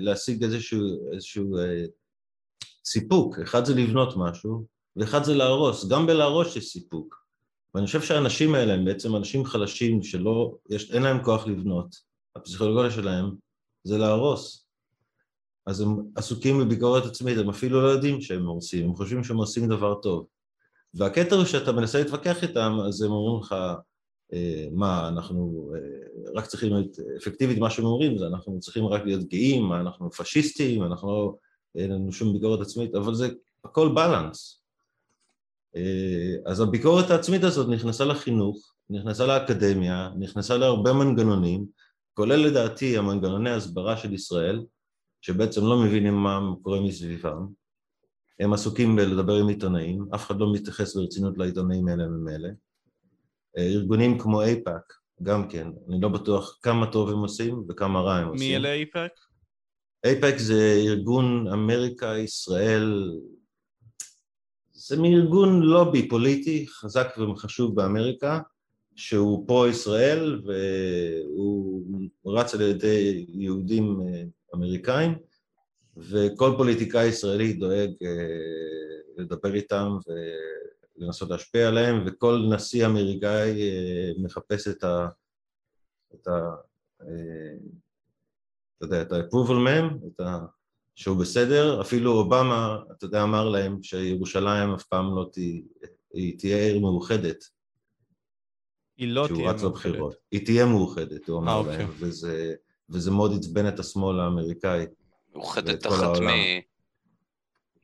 להשיג איזשהו, איזשהו סיפוק, אחד זה לבנות משהו, ואחד זה להרוס, גם בלהרוס יש סיפוק. ואני חושב שהאנשים האלה הם בעצם אנשים חלשים שלא, יש, אין להם כוח לבנות, הפסיכולוגיה שלהם זה להרוס. אז הם עסוקים בביקורת עצמית, הם אפילו לא יודעים שהם הורסים, הם חושבים שהם עושים דבר טוב. והקטע הוא שאתה מנסה להתווכח איתם, אז הם אומרים לך, אה, מה, אנחנו אה, רק צריכים להיות אפקטיבית, מה שהם אומרים זה אנחנו צריכים רק להיות גאים, אנחנו פשיסטים, אנחנו לא, אין לנו שום ביקורת עצמית, אבל זה הכל בלנס. אה, אז הביקורת העצמית הזאת נכנסה לחינוך, נכנסה לאקדמיה, נכנסה להרבה מנגנונים, כולל לדעתי המנגנוני הסברה של ישראל, שבעצם לא מבינים מה קורה מסביבם, הם עסוקים בלדבר עם עיתונאים, אף אחד לא מתייחס ברצינות לעיתונאים האלה ממילא. אה, ארגונים כמו אייפאק, גם כן, אני לא בטוח כמה טוב הם עושים וכמה רע הם עושים. מי אלה אייפאק? אייפאק זה ארגון אמריקה, ישראל, זה מארגון לובי פוליטי חזק וחשוב באמריקה, שהוא פרו-ישראל והוא רץ על ידי יהודים אה, אמריקאים, וכל פוליטיקאי ישראלי דואג אה, לדבר איתם ולנסות להשפיע עליהם, וכל נשיא אמריקאי אה, מחפש את ה... את ה... אתה יודע, את ה-approval מהם, את ה... שהוא בסדר, אפילו אובמה, אתה יודע, אמר להם שירושלים אף פעם לא תהיה, היא תהיה עיר מאוחדת. היא לא תהיה מאוחדת. לבחירות. היא תהיה מאוחדת, הוא אמר 아, אה, אוקיי. להם, וזה, וזה מאוד עצבן את השמאל האמריקאי. מאוחדת תחת מי?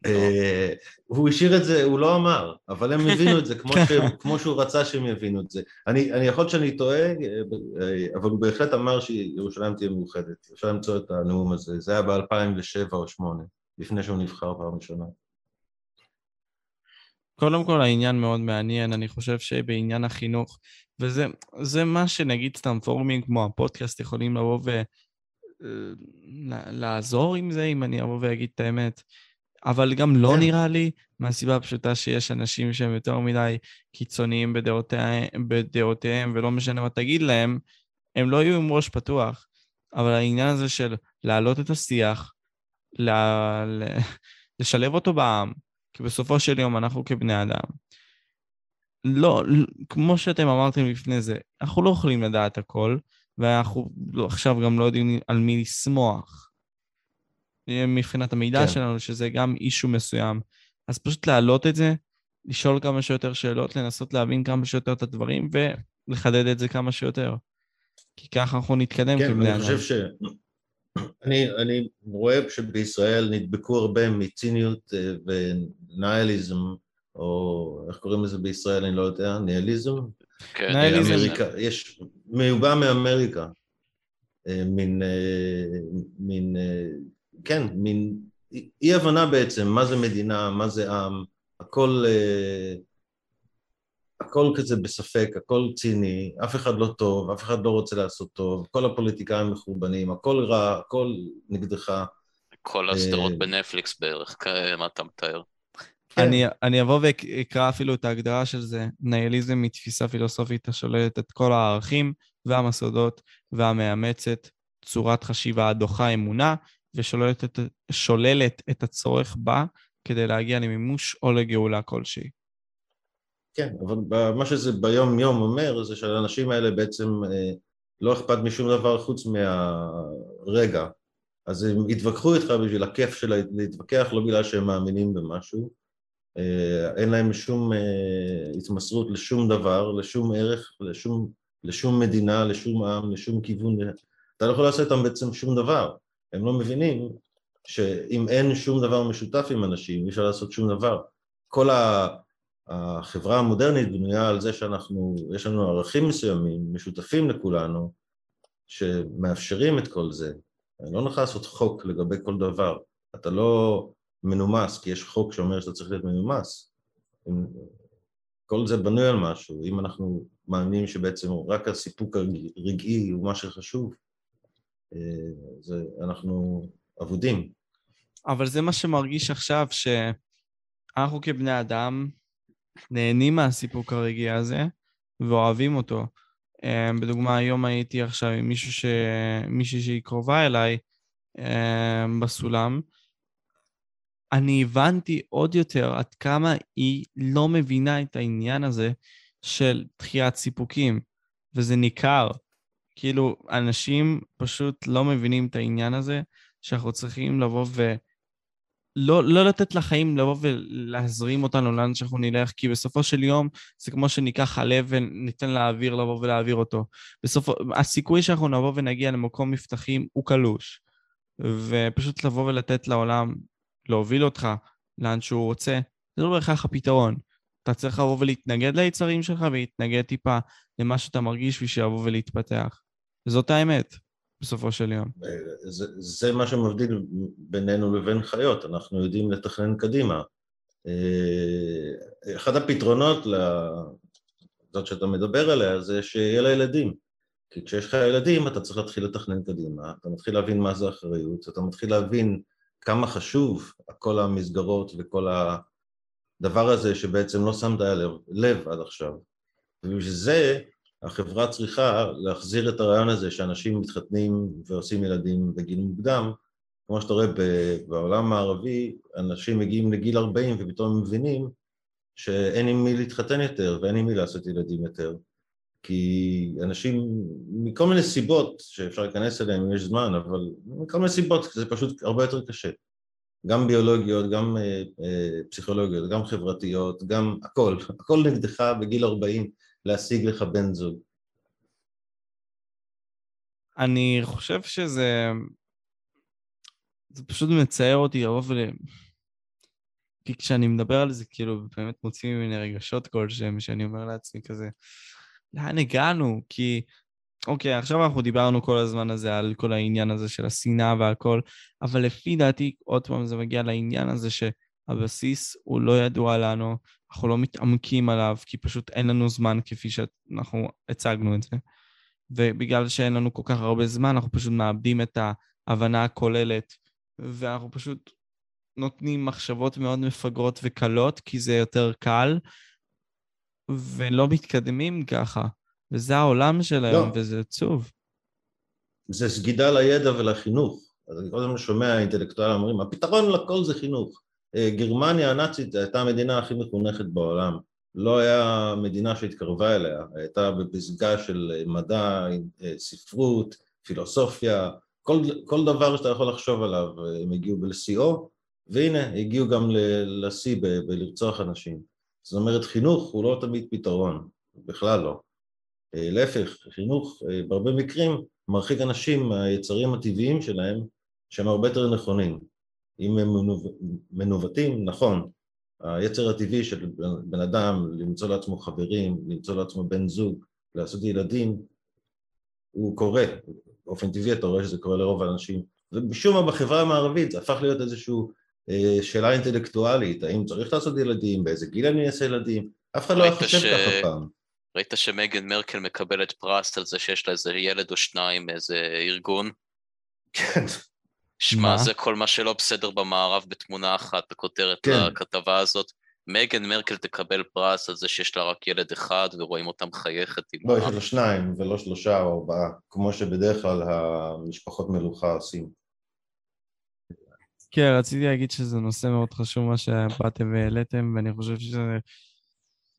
אה, הוא השאיר את זה, הוא לא אמר, אבל הם הבינו את זה כמו, [laughs] ש, כמו שהוא רצה שהם יבינו את זה. אני, אני יכול שאני טועה, אה, אבל הוא בהחלט אמר שירושלים תהיה מאוחדת. אפשר למצוא את הנאום הזה, זה היה ב-2007 או 2008, לפני שהוא נבחר פעם ראשונה. קודם כל העניין מאוד מעניין, אני חושב שבעניין החינוך, וזה מה שנגיד סתם פורומים כמו הפודקאסט יכולים לבוא ולעזור עם זה, אם אני אבוא ואגיד את האמת. אבל גם לא כן. נראה לי, מהסיבה הפשוטה שיש אנשים שהם יותר מדי קיצוניים בדעותיהם, בדעותיהם, ולא משנה מה תגיד להם, הם לא יהיו עם ראש פתוח. אבל העניין הזה של להעלות את השיח, לה, לשלב אותו בעם, כי בסופו של יום אנחנו כבני אדם, לא, כמו שאתם אמרתם לפני זה, אנחנו לא יכולים לדעת הכל, ואנחנו לא, עכשיו גם לא יודעים על מי לשמוח. מבחינת המידע כן. שלנו, שזה גם אישו מסוים. אז פשוט להעלות את זה, לשאול כמה שיותר שאלות, לנסות להבין כמה שיותר את הדברים, ולחדד את זה כמה שיותר. כי ככה אנחנו נתקדם כן, כבני אדם. כן, אני חושב ש... אני, אני רואה שבישראל נדבקו הרבה מציניות אה, וניאליזם, או איך קוראים לזה בישראל, אני לא יודע, ניאליזם? כן, ניאליזם. אמריקה, יש, מיובא מאמריקה, אה, מין, אה, מין, כן, מין אי הבנה בעצם, מה זה מדינה, מה זה עם, הכל הכל כזה בספק, הכל ציני, אף אחד לא טוב, אף אחד לא רוצה לעשות טוב, כל הפוליטיקאים מחורבנים, הכל רע, הכל נגדך. כל הסדרות אה, בנטפליקס בערך, מה אתה מתאר? כן. אני, אני אבוא ואקרא אפילו את ההגדרה של זה. ניהליזם היא תפיסה פילוסופית השוללת את כל הערכים והמסודות והמאמצת צורת חשיבה הדוחה אמונה ושוללת את, את הצורך בה כדי להגיע למימוש או לגאולה כלשהי. כן, אבל מה שזה ביום יום אומר זה שלאנשים האלה בעצם אה, לא אכפת משום דבר חוץ מהרגע. אז הם יתווכחו איתך בשביל הכיף של להתווכח, לא בגלל שהם מאמינים במשהו. אה, אין להם שום אה, התמסרות לשום דבר, לשום ערך, לשום, לשום מדינה, לשום עם, לשום כיוון. אתה לא יכול לעשות איתם בעצם שום דבר. הם לא מבינים שאם אין שום דבר משותף עם אנשים, אי אפשר לעשות שום דבר. כל ה... החברה המודרנית בנויה על זה שאנחנו, יש לנו ערכים מסוימים, משותפים לכולנו, שמאפשרים את כל זה. אני לא נכנס לעשות חוק לגבי כל דבר. אתה לא מנומס, כי יש חוק שאומר שאתה צריך להיות מנומס. כל זה בנוי על משהו. אם אנחנו מאמינים שבעצם רק הסיפוק הרגעי הוא מה שחשוב, אה, זה, אנחנו אבודים. אבל זה מה שמרגיש עכשיו, שאנחנו כבני אדם, נהנים מהסיפוק הרגעי הזה ואוהבים אותו. אמ, בדוגמה, היום הייתי עכשיו עם מישהו ש... מישהי שהיא קרובה אליי אמ, בסולם. אני הבנתי עוד יותר עד כמה היא לא מבינה את העניין הזה של דחיית סיפוקים, וזה ניכר. כאילו, אנשים פשוט לא מבינים את העניין הזה, שאנחנו צריכים לבוא ו... לא, לא לתת לחיים לבוא ולהזרים אותנו לאן שאנחנו נלך, כי בסופו של יום זה כמו שניקח הלב וניתן לאוויר לבוא ולהעביר אותו. בסופו, הסיכוי שאנחנו נבוא ונגיע למקום מבטחים הוא קלוש. ופשוט לבוא ולתת לעולם להוביל אותך לאן שהוא רוצה, זה לא בהכרח הפתרון. אתה צריך לבוא ולהתנגד ליצרים שלך ולהתנגד טיפה למה שאתה מרגיש בשביל לבוא ולהתפתח. וזאת האמת. בסופו של יום. זה, זה מה שמבדיל בינינו לבין חיות, אנחנו יודעים לתכנן קדימה. אה, אחד הפתרונות לזאת שאתה מדבר עליה זה שיהיה לה ילדים. כי כשיש לך ילדים אתה צריך להתחיל לתכנן קדימה, אתה מתחיל להבין מה זה אחריות, אתה מתחיל להבין כמה חשוב כל המסגרות וכל הדבר הזה שבעצם לא שמת לב, עד עכשיו. ובשביל זה החברה צריכה להחזיר את הרעיון הזה שאנשים מתחתנים ועושים ילדים בגיל מוקדם, כמו שאתה רואה בעולם הערבי, אנשים מגיעים לגיל 40 ופתאום מבינים שאין עם מי להתחתן יותר ואין עם מי לעשות ילדים יותר. כי אנשים, מכל מיני סיבות שאפשר להיכנס אליהן אם יש זמן, אבל מכל מיני סיבות זה פשוט הרבה יותר קשה. גם ביולוגיות, גם אה, אה, פסיכולוגיות, גם חברתיות, גם הכל, הכל נגדך בגיל 40. להשיג לך בן זוג? אני חושב שזה... זה פשוט מצער אותי לבוא ול... כי כשאני מדבר על זה, כאילו, באמת מוציא ממני רגשות כלשהם, שאני אומר לעצמי כזה, לאן הגענו? כי, אוקיי, עכשיו אנחנו דיברנו כל הזמן הזה על כל העניין הזה של השנאה והכל, אבל לפי דעתי, עוד פעם זה מגיע לעניין הזה שהבסיס הוא לא ידוע לנו, אנחנו לא מתעמקים עליו, כי פשוט אין לנו זמן כפי שאנחנו הצגנו את זה. ובגלל שאין לנו כל כך הרבה זמן, אנחנו פשוט מאבדים את ההבנה הכוללת, ואנחנו פשוט נותנים מחשבות מאוד מפגרות וקלות, כי זה יותר קל, ולא מתקדמים ככה. וזה העולם של היום, לא. וזה עצוב. זה סגידה לידע ולחינוך. אז אני כל הזמן שומע אינטלקטואלים אומרים, הפתרון לכל זה חינוך. אה, גרמניה הנאצית הייתה המדינה הכי מחונכת בעולם. לא היה מדינה שהתקרבה אליה, הייתה בפסגה של מדע, אה, ספרות, פילוסופיה, כל, כל דבר שאתה יכול לחשוב עליו, אה, הם הגיעו לשיאו, והנה, הגיעו גם לשיא בלרצוח אנשים. זאת אומרת, חינוך הוא לא תמיד פתרון, בכלל לא. להפך, חינוך בהרבה מקרים מרחיק אנשים מהיצרים הטבעיים שלהם, שהם הרבה יותר נכונים. אם הם מנווטים, נכון, היצר הטבעי של בן אדם למצוא לעצמו חברים, למצוא לעצמו בן זוג, לעשות ילדים, הוא קורה, באופן טבעי אתה רואה שזה קורה לרוב האנשים, ומשום מה בחברה המערבית זה הפך להיות איזושהי אה, שאלה אינטלקטואלית, האם צריך לעשות ילדים, באיזה גיל אני אעשה ילדים, אף אחד לא היה חושב ש... ככה פעם. ראית שמגן מרקל מקבלת פרס על זה שיש לה איזה ילד או שניים מאיזה ארגון? כן. שמע, זה כל מה שלא בסדר במערב בתמונה אחת, בכותרת כן. לכתבה הזאת. מגן מרקל תקבל פרס על זה שיש לה רק ילד אחד ורואים אותה מחייכת עם... לא, יש לה שניים ולא שלושה או ארבעה, כמו שבדרך כלל המשפחות מלוכה עושים. כן, רציתי להגיד שזה נושא מאוד חשוב מה שבאתם והעליתם, ואני חושב שזה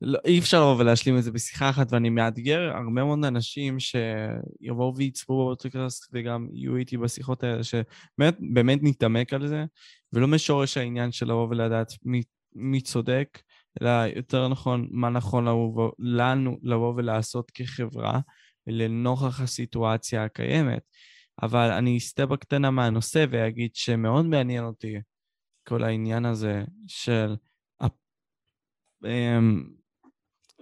לא, אי אפשר לבוא ולהשלים את זה בשיחה אחת, ואני מאתגר הרבה מאוד אנשים שיבואו ויצפו באוטוקרסט וגם יהיו איתי בשיחות האלה, שבאמת נתעמק על זה, ולא משורש העניין של לבוא ולדעת מי, מי צודק, אלא יותר נכון, מה נכון לבוא, לנו לבוא ולעשות כחברה לנוכח הסיטואציה הקיימת. אבל אני אסטה בקטנה מהנושא ואגיד שמאוד מעניין אותי כל העניין הזה של אמ,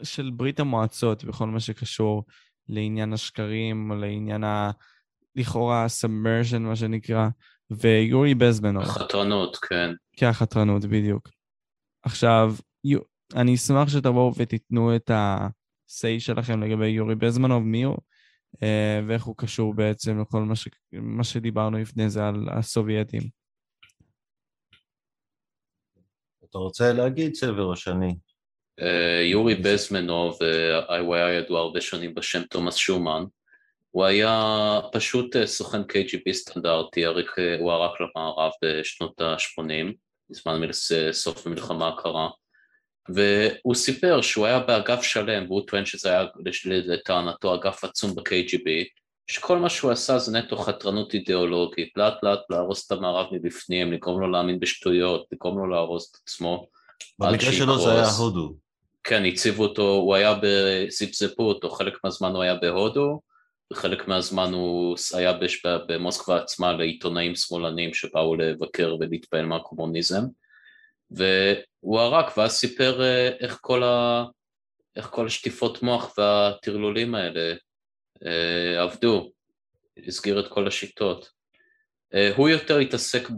של ברית המועצות בכל מה שקשור לעניין השקרים, או לעניין ה... לכאורה סמרשן, מה שנקרא, ויורי בזמנוב. החתרנות, כן. כן, החתרנות, בדיוק. עכשיו, יו... אני אשמח שתבואו ותיתנו את ה-say שלכם לגבי יורי בזמנוב, מי הוא, אה, ואיך הוא קשור בעצם לכל מה, ש... מה שדיברנו לפני זה על הסובייטים. אתה רוצה להגיד סבר או שאני? אה, יורי בזמנוב, אה, הוא היה ידוע הרבה שנים בשם תומאס שומן, הוא היה פשוט אה, סוכן KGB סטנדרטי, הוא ערק למערב בשנות ה-80, בזמן סוף המלחמה הקרה, והוא סיפר שהוא היה באגף שלם, והוא טוען שזה היה לטענתו אגף עצום ב-KGB, שכל מה שהוא עשה זה נטו חתרנות אידיאולוגית, לאט לאט להרוס את המערב מבפנים, לגרום לו להאמין בשטויות, לגרום לו להרוס את עצמו. במקרה שלו זה היה הודו. כן, הציבו אותו, הוא היה, זיפזפו אותו, חלק מהזמן הוא היה בהודו, וחלק מהזמן הוא היה בש... במוסקבה עצמה לעיתונאים שמאלנים שבאו לבקר ולהתפעל מהקומוניזם, והוא ערק ואז סיפר אה, איך כל, ה... איך כל השטיפות מוח והטרלולים האלה אה, עבדו, הסגיר את כל השיטות. אה, הוא יותר התעסק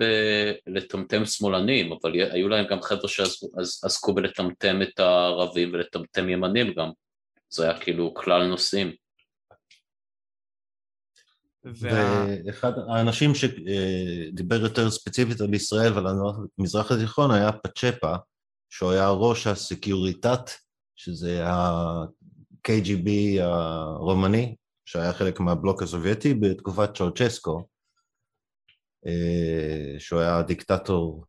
בלטמטם שמאלנים, אבל היו להם גם חבר'ה שעסקו בלטמטם את הערבים ולטמטם ימנים גם. זה היה כאילו כלל נושאים. ואחד האנשים שדיבר יותר ספציפית על ישראל ועל המזרח התיכון היה פאצ'פה, שהוא היה ראש הסקוריטטה, שזה ה-KGB הרומני, שהיה חלק מהבלוק הסובייטי בתקופת צ'אוצ'סקו. אה, שהוא היה דיקטטור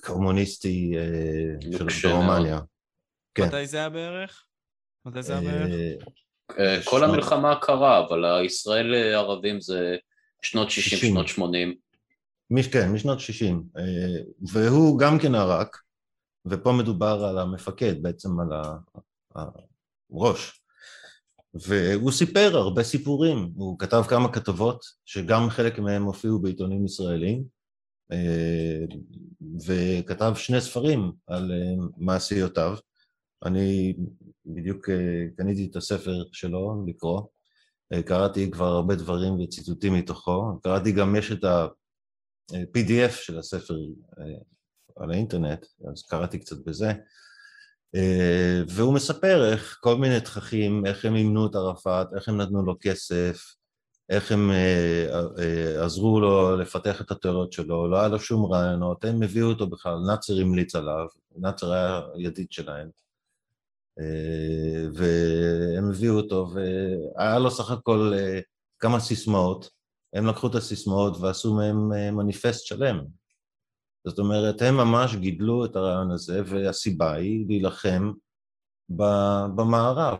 קומוניסטי אה, של רומניה. כן. מתי זה היה בערך? מתי זה היה בערך? אה, כל המלחמה קרה, אבל הישראל ערבים זה שנות 60, שנות 80. כן, משנות 60. והוא גם כן ערק, ופה מדובר על המפקד, בעצם על הראש. והוא סיפר הרבה סיפורים, הוא כתב כמה כתבות שגם חלק מהם הופיעו בעיתונים ישראלים אה, וכתב שני ספרים על אה, מעשיותיו. אני בדיוק אה, קניתי את הספר שלו לקרוא, קראתי כבר הרבה דברים וציטוטים מתוכו, קראתי גם, יש את ה-PDF של הספר על האינטרנט, אז קראתי קצת בזה. אה, והוא מספר איך כל מיני תככים, איך הם אימנו את ערפאת, איך הם נתנו לו כסף, איך הם אה, אה, עזרו לו לפתח את התיאוריות שלו, לא היה לו שום רעיונות, הם הביאו אותו בכלל, נאצר המליץ עליו, נאצר היה ידיד שלהם, והם הביאו אותו, והיה לו סך הכל כמה סיסמאות, הם לקחו את הסיסמאות ועשו מהם מניפסט שלם. זאת אומרת, הם ממש גידלו את הרעיון הזה, והסיבה היא להילחם במערב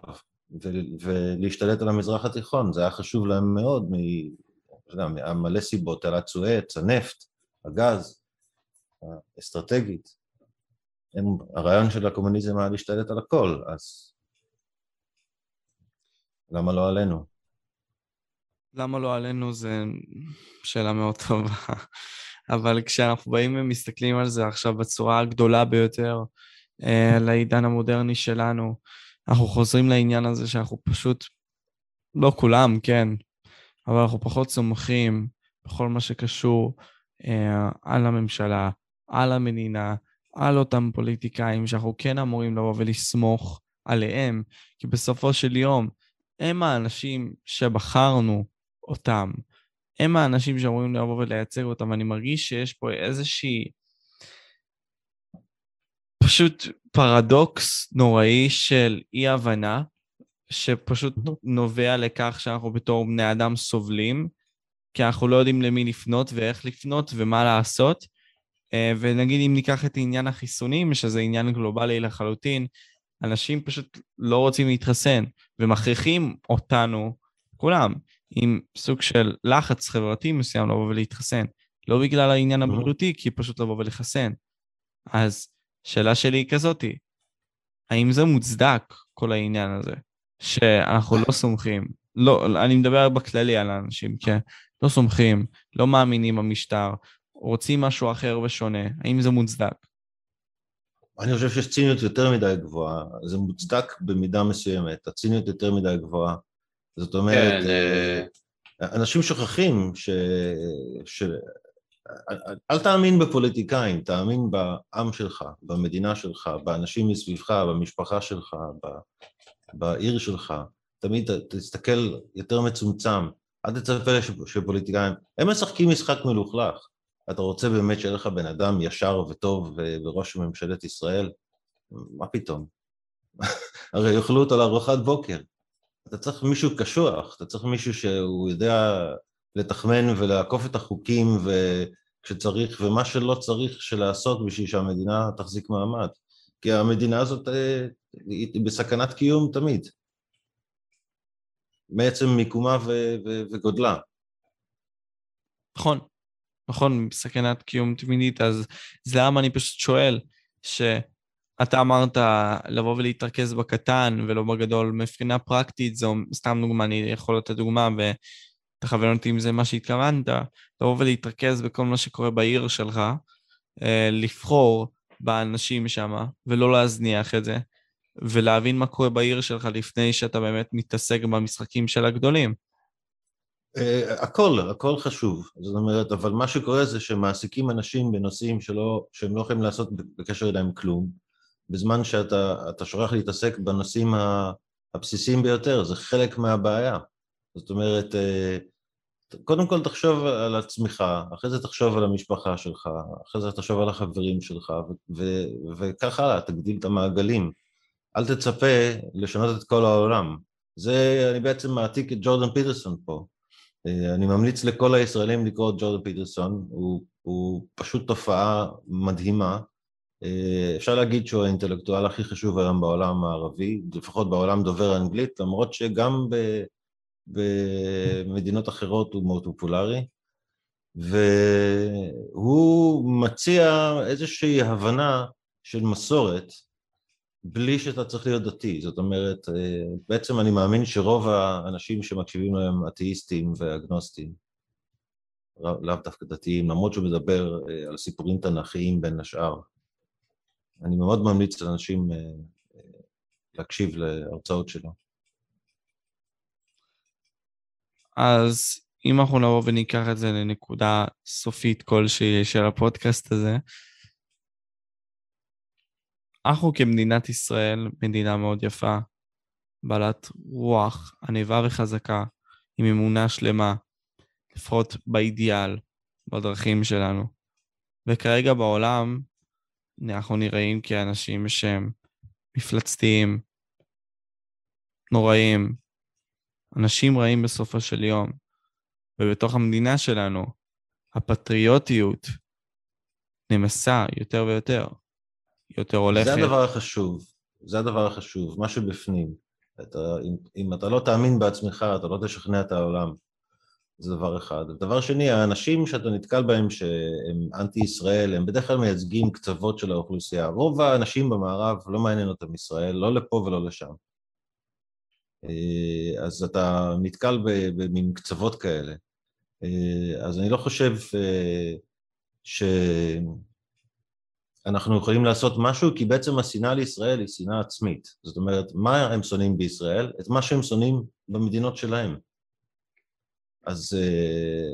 ולהשתלט על המזרח התיכון, זה היה חשוב להם מאוד, מלא סיבות, תעלת סואץ, הנפט, הגז, האסטרטגית. הם, הרעיון של הקומוניזם היה להשתלט על הכל, אז למה לא עלינו? למה לא עלינו זה שאלה מאוד טובה. אבל כשאנחנו באים ומסתכלים על זה עכשיו בצורה הגדולה ביותר, אה, לעידן המודרני שלנו, אנחנו חוזרים לעניין הזה שאנחנו פשוט, לא כולם, כן, אבל אנחנו פחות סומכים בכל מה שקשור אה, על הממשלה, על המדינה, על אותם פוליטיקאים שאנחנו כן אמורים לבוא ולסמוך עליהם, כי בסופו של יום הם האנשים שבחרנו אותם. הם האנשים שאמורים לבוא ולייצג אותם, ואני מרגיש שיש פה איזושהי... פשוט פרדוקס נוראי של אי-הבנה, שפשוט נובע לכך שאנחנו בתור בני אדם סובלים, כי אנחנו לא יודעים למי לפנות ואיך לפנות ומה לעשות. אה, ונגיד אם ניקח את עניין החיסונים, שזה עניין גלובלי לחלוטין, אנשים פשוט לא רוצים להתחסן, ומכריחים אותנו, כולם, עם סוג של לחץ חברתי מסוים לבוא ולהתחסן. לא בגלל העניין הבריאותי, כי פשוט לבוא ולחסן. אז שאלה שלי היא כזאתי, האם זה מוצדק, כל העניין הזה, שאנחנו לא סומכים, לא, אני מדבר בכללי על האנשים, כן? לא סומכים, לא מאמינים במשטר, רוצים משהו אחר ושונה, האם זה מוצדק? אני חושב שיש ציניות יותר מדי גבוהה, זה מוצדק במידה מסוימת, הציניות יותר מדי גבוהה. זאת אומרת, כן, אה, אנשים שוכחים ש... ש... אל תאמין בפוליטיקאים, תאמין בעם שלך, במדינה שלך, באנשים מסביבך, במשפחה שלך, ב... בעיר שלך. תמיד תסתכל יותר מצומצם, אל תצפה שפוליטיקאים... הם משחקים משחק מלוכלך. אתה רוצה באמת שיהיה לך בן אדם ישר וטוב בראש ממשלת ישראל? מה פתאום? [laughs] הרי יאכלו אותו לארוחת בוקר. אתה צריך מישהו קשוח, אתה צריך מישהו שהוא יודע לתחמן ולעקוף את החוקים כשצריך, ומה שלא צריך שלעשות בשביל שהמדינה תחזיק מעמד. כי המדינה הזאת אה, היא בסכנת קיום תמיד. מעצם מיקומה ו- ו- וגודלה. נכון, נכון, בסכנת קיום תמידית, אז זה למה אני פשוט שואל, ש... אתה אמרת לבוא ולהתרכז בקטן ולא בגדול. מבחינה פרקטית, זו סתם דוגמה, אני יכול לתת דוגמה ותכוון אותי אם זה מה שהתכוונת, לבוא ולהתרכז בכל מה שקורה בעיר שלך, אה, לבחור באנשים שם ולא להזניח את זה, ולהבין מה קורה בעיר שלך לפני שאתה באמת מתעסק במשחקים של הגדולים. Uh, הכל, הכל חשוב, זאת אומרת, אבל מה שקורה זה שמעסיקים אנשים בנושאים שלא, שהם לא יכולים לעשות בקשר אליהם כלום, בזמן שאתה שוכח להתעסק בנושאים הבסיסיים ביותר, זה חלק מהבעיה. זאת אומרת, אה, קודם כל תחשוב על עצמך, אחרי זה תחשוב על המשפחה שלך, אחרי זה תחשוב על החברים שלך, וכך הלאה, תגדיל את המעגלים. אל תצפה לשנות את כל העולם. זה, אני בעצם מעתיק את ג'ורדן פיטרסון פה. אה, אני ממליץ לכל הישראלים לקרוא את ג'ורדן פיטרסון, הוא, הוא פשוט תופעה מדהימה, אפשר להגיד שהוא האינטלקטואל הכי חשוב היום בעולם הערבי, לפחות בעולם דובר האנגלית, למרות שגם ב, במדינות אחרות הוא מאוד פופולרי, והוא מציע איזושהי הבנה של מסורת בלי שאתה צריך להיות דתי, זאת אומרת, אה, בעצם אני מאמין שרוב האנשים שמקשיבים להם אתאיסטים ואגנוסטים, לאו דווקא דתיים, למרות שהוא מדבר אה, על סיפורים תנכיים בין השאר, אני מאוד ממליץ לאנשים אה, אה, להקשיב להרצאות שלו. אז אם אנחנו נבוא וניקח את זה לנקודה סופית כלשהי של הפודקאסט הזה, אנחנו כמדינת ישראל, מדינה מאוד יפה, בעלת רוח עניבה וחזקה, עם אמונה שלמה, לפחות באידיאל, בדרכים שלנו. וכרגע בעולם אנחנו נראים כאנשים שהם מפלצתיים, נוראים, אנשים רעים בסופו של יום. ובתוך המדינה שלנו, הפטריוטיות נמסה יותר ויותר. יותר הולכת. זה הדבר החשוב, זה הדבר החשוב, מה שבפנים. אתה, אם, אם אתה לא תאמין בעצמך, אתה לא תשכנע את העולם. זה דבר אחד. דבר שני, האנשים שאתה נתקל בהם שהם אנטי-ישראל, הם בדרך כלל מייצגים קצוות של האוכלוסייה. רוב האנשים במערב לא מעניין אותם ישראל, לא לפה ולא לשם. אה, אז אתה נתקל במין קצוות כאלה. אה, אז אני לא חושב אה, שאנחנו יכולים לעשות משהו, כי בעצם השנאה לישראל היא שנאה עצמית. זאת אומרת, מה הם שונאים בישראל? את מה שהם שונאים במדינות שלהם. אז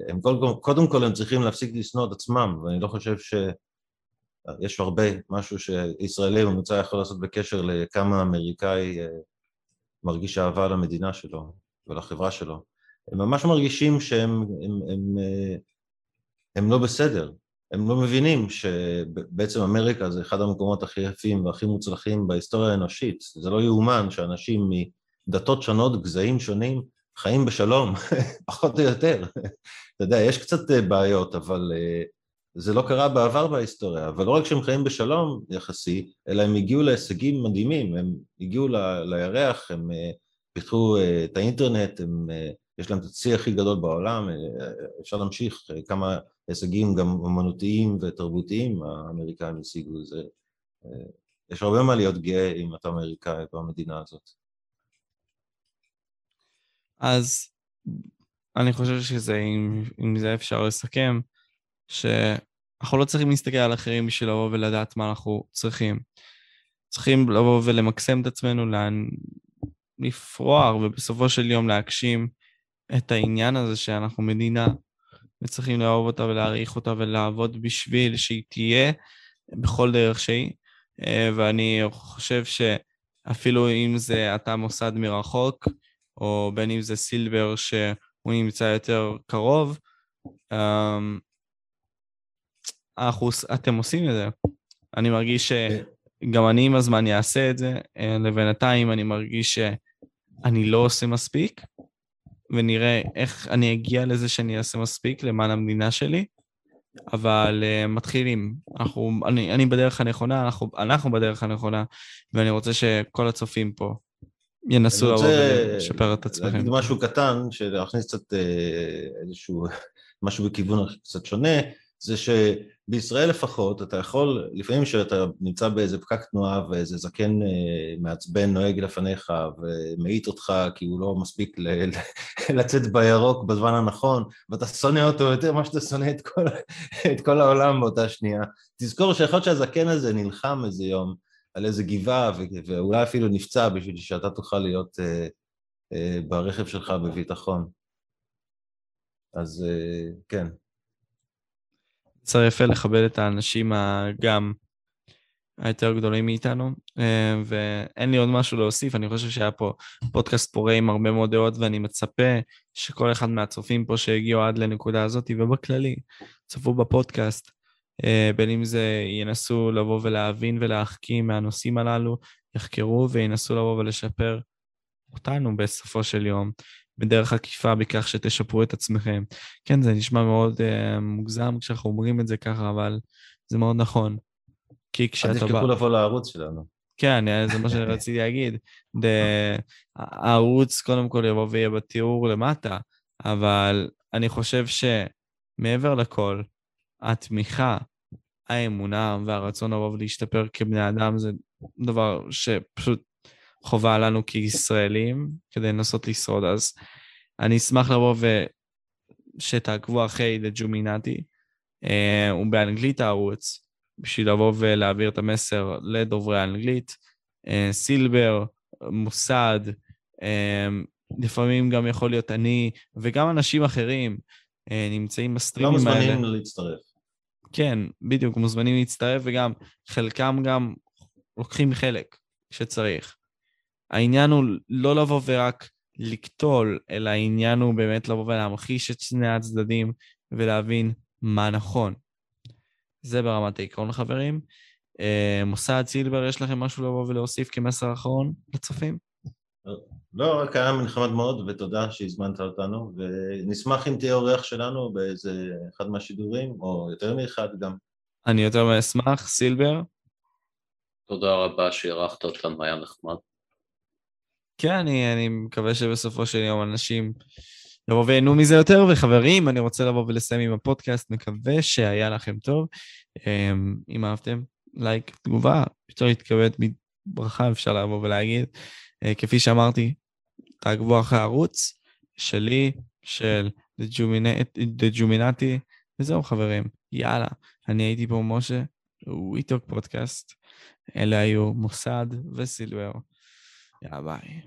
הם קודם כל הם צריכים להפסיק לשנוא את עצמם, ואני לא חושב ש... יש הרבה, משהו שישראלי ממוצע יכול לעשות בקשר לכמה אמריקאי מרגיש אהבה למדינה שלו ולחברה שלו. הם ממש מרגישים שהם הם, הם, הם, הם לא בסדר, הם לא מבינים שבעצם אמריקה זה אחד המקומות הכי יפים והכי מוצלחים בהיסטוריה האנושית. זה לא יאומן שאנשים מדתות שונות, גזעים שונים, חיים בשלום, [laughs] פחות או יותר. אתה יודע, יש קצת בעיות, אבל זה לא קרה בעבר בהיסטוריה, אבל לא רק שהם חיים בשלום יחסי, אלא הם הגיעו להישגים מדהימים, הם הגיעו ל, לירח, הם אה, פיתחו אה, את האינטרנט, הם, אה, יש להם את הצי הכי גדול בעולם, אפשר להמשיך כמה הישגים גם אמנותיים ותרבותיים האמריקאים השיגו, זה, יש הרבה מה להיות גאה אם אתה אמריקאי במדינה הזאת. אז אני חושב שזה, אם, אם זה אפשר לסכם, שאנחנו לא צריכים להסתכל על אחרים בשביל לבוא ולדעת מה אנחנו צריכים. צריכים לבוא ולמקסם את עצמנו. לפרוח, ובסופו של יום להגשים את העניין הזה שאנחנו מדינה, וצריכים לאהוב אותה ולהעריך אותה ולעבוד בשביל שהיא תהיה בכל דרך שהיא. אה, ואני חושב שאפילו אם זה אתה מוסד מרחוק, או בין אם זה סילבר שהוא נמצא יותר קרוב, אמ, אנחנו, אתם עושים את זה. אני מרגיש שגם אני עם הזמן אעשה את זה, אה, לבינתיים אני מרגיש שאני לא עושה מספיק, ונראה איך אני אגיע לזה שאני אעשה מספיק למען המדינה שלי, אבל uh, מתחילים. אנחנו, אני, אני בדרך הנכונה, אנחנו, אנחנו בדרך הנכונה, ואני רוצה שכל הצופים פה ינסו לבוא ולשפר את עצמכם. אני רוצה להגיד משהו קטן, שלהכניס קצת אה, איזשהו [laughs] משהו בכיוון קצת שונה, זה שבישראל לפחות אתה יכול, לפעמים כשאתה נמצא באיזה פקק תנועה ואיזה זקן אה, מעצבן נוהג לפניך ומאיט אותך כי הוא לא מספיק ל- [laughs] לצאת בירוק בזמן הנכון ואתה שונא אותו יותר ממה שאתה שונא את כל, [laughs] את כל העולם באותה שנייה. תזכור שיכול להיות שהזקן הזה נלחם איזה יום על איזה גבעה ואולי אפילו נפצע בשביל שאתה תוכל להיות uh, uh, ברכב שלך בביטחון. אז uh, כן. בסדר יפה לכבד את האנשים גם היותר גדולים מאיתנו, אה, ואין לי עוד משהו להוסיף, אני חושב שהיה פה פודקאסט פורה עם הרבה מאוד דעות, ואני מצפה שכל אחד מהצופים פה שהגיעו עד לנקודה הזאת, ובכללי, צפו בפודקאסט, אה, בין אם זה ינסו לבוא ולהבין ולהחכים מהנושאים הללו, יחקרו וינסו לבוא ולשפר אותנו בסופו של יום, בדרך עקיפה בכך שתשפרו את עצמכם. כן, זה נשמע מאוד uh, מוגזם כשאנחנו אומרים את זה ככה, אבל זה מאוד נכון. כי כשאתה בא... אל תשכחו לבוא לערוץ שלנו. כן, זה מה שרציתי להגיד. הערוץ קודם כל יבוא ויהיה בתיאור למטה, אבל אני חושב שמעבר לכל, התמיכה, האמונה והרצון לבוא ולהשתפר כבני אדם זה דבר שפשוט חובה לנו כישראלים כדי לנסות לשרוד. אז אני אשמח לבוא ושתעקבו אחרי The Juminati, אה, הוא באנגלית הערוץ, בשביל לבוא ולהעביר את המסר לדוברי האנגלית. אה, סילבר, מוסד, אה, לפעמים גם יכול להיות אני, וגם אנשים אחרים נמצאים בסטרימים האלה. לא מוזמנים להצטרף. כן, בדיוק, מוזמנים להצטרף, וגם חלקם גם לוקחים חלק כשצריך. העניין הוא לא לבוא ורק לקטול, אלא העניין הוא באמת לבוא ולהמחיש את שני הצדדים ולהבין מה נכון. זה ברמת העיקרון, חברים. אה, מוסד סילבר, יש לכם משהו לבוא ולהוסיף כמסר אחרון לצופים? לא, רק היה נחמד מאוד, ותודה שהזמנת אותנו, ונשמח אם תהיה אורח שלנו באיזה אחד מהשידורים, או יותר מאחד גם. אני יותר מאשמח, סילבר. תודה רבה שאירחת אותנו, היה נחמד. כן, אני, אני מקווה שבסופו של יום אנשים יבואו וייהנו מזה יותר, וחברים, אני רוצה לבוא ולסיים עם הפודקאסט, מקווה שהיה לכם טוב. אמ, אם אהבתם, לייק, תגובה, אפשר להתכבד מברכה, אפשר לבוא ולהגיד. אה, כפי שאמרתי, תעקבו אחרי הערוץ שלי, של The Juminati, וזהו חברים, יאללה. אני הייתי פה משה, וויטוק פודקאסט. אלה היו מוסד וסילבר. יאללה ביי.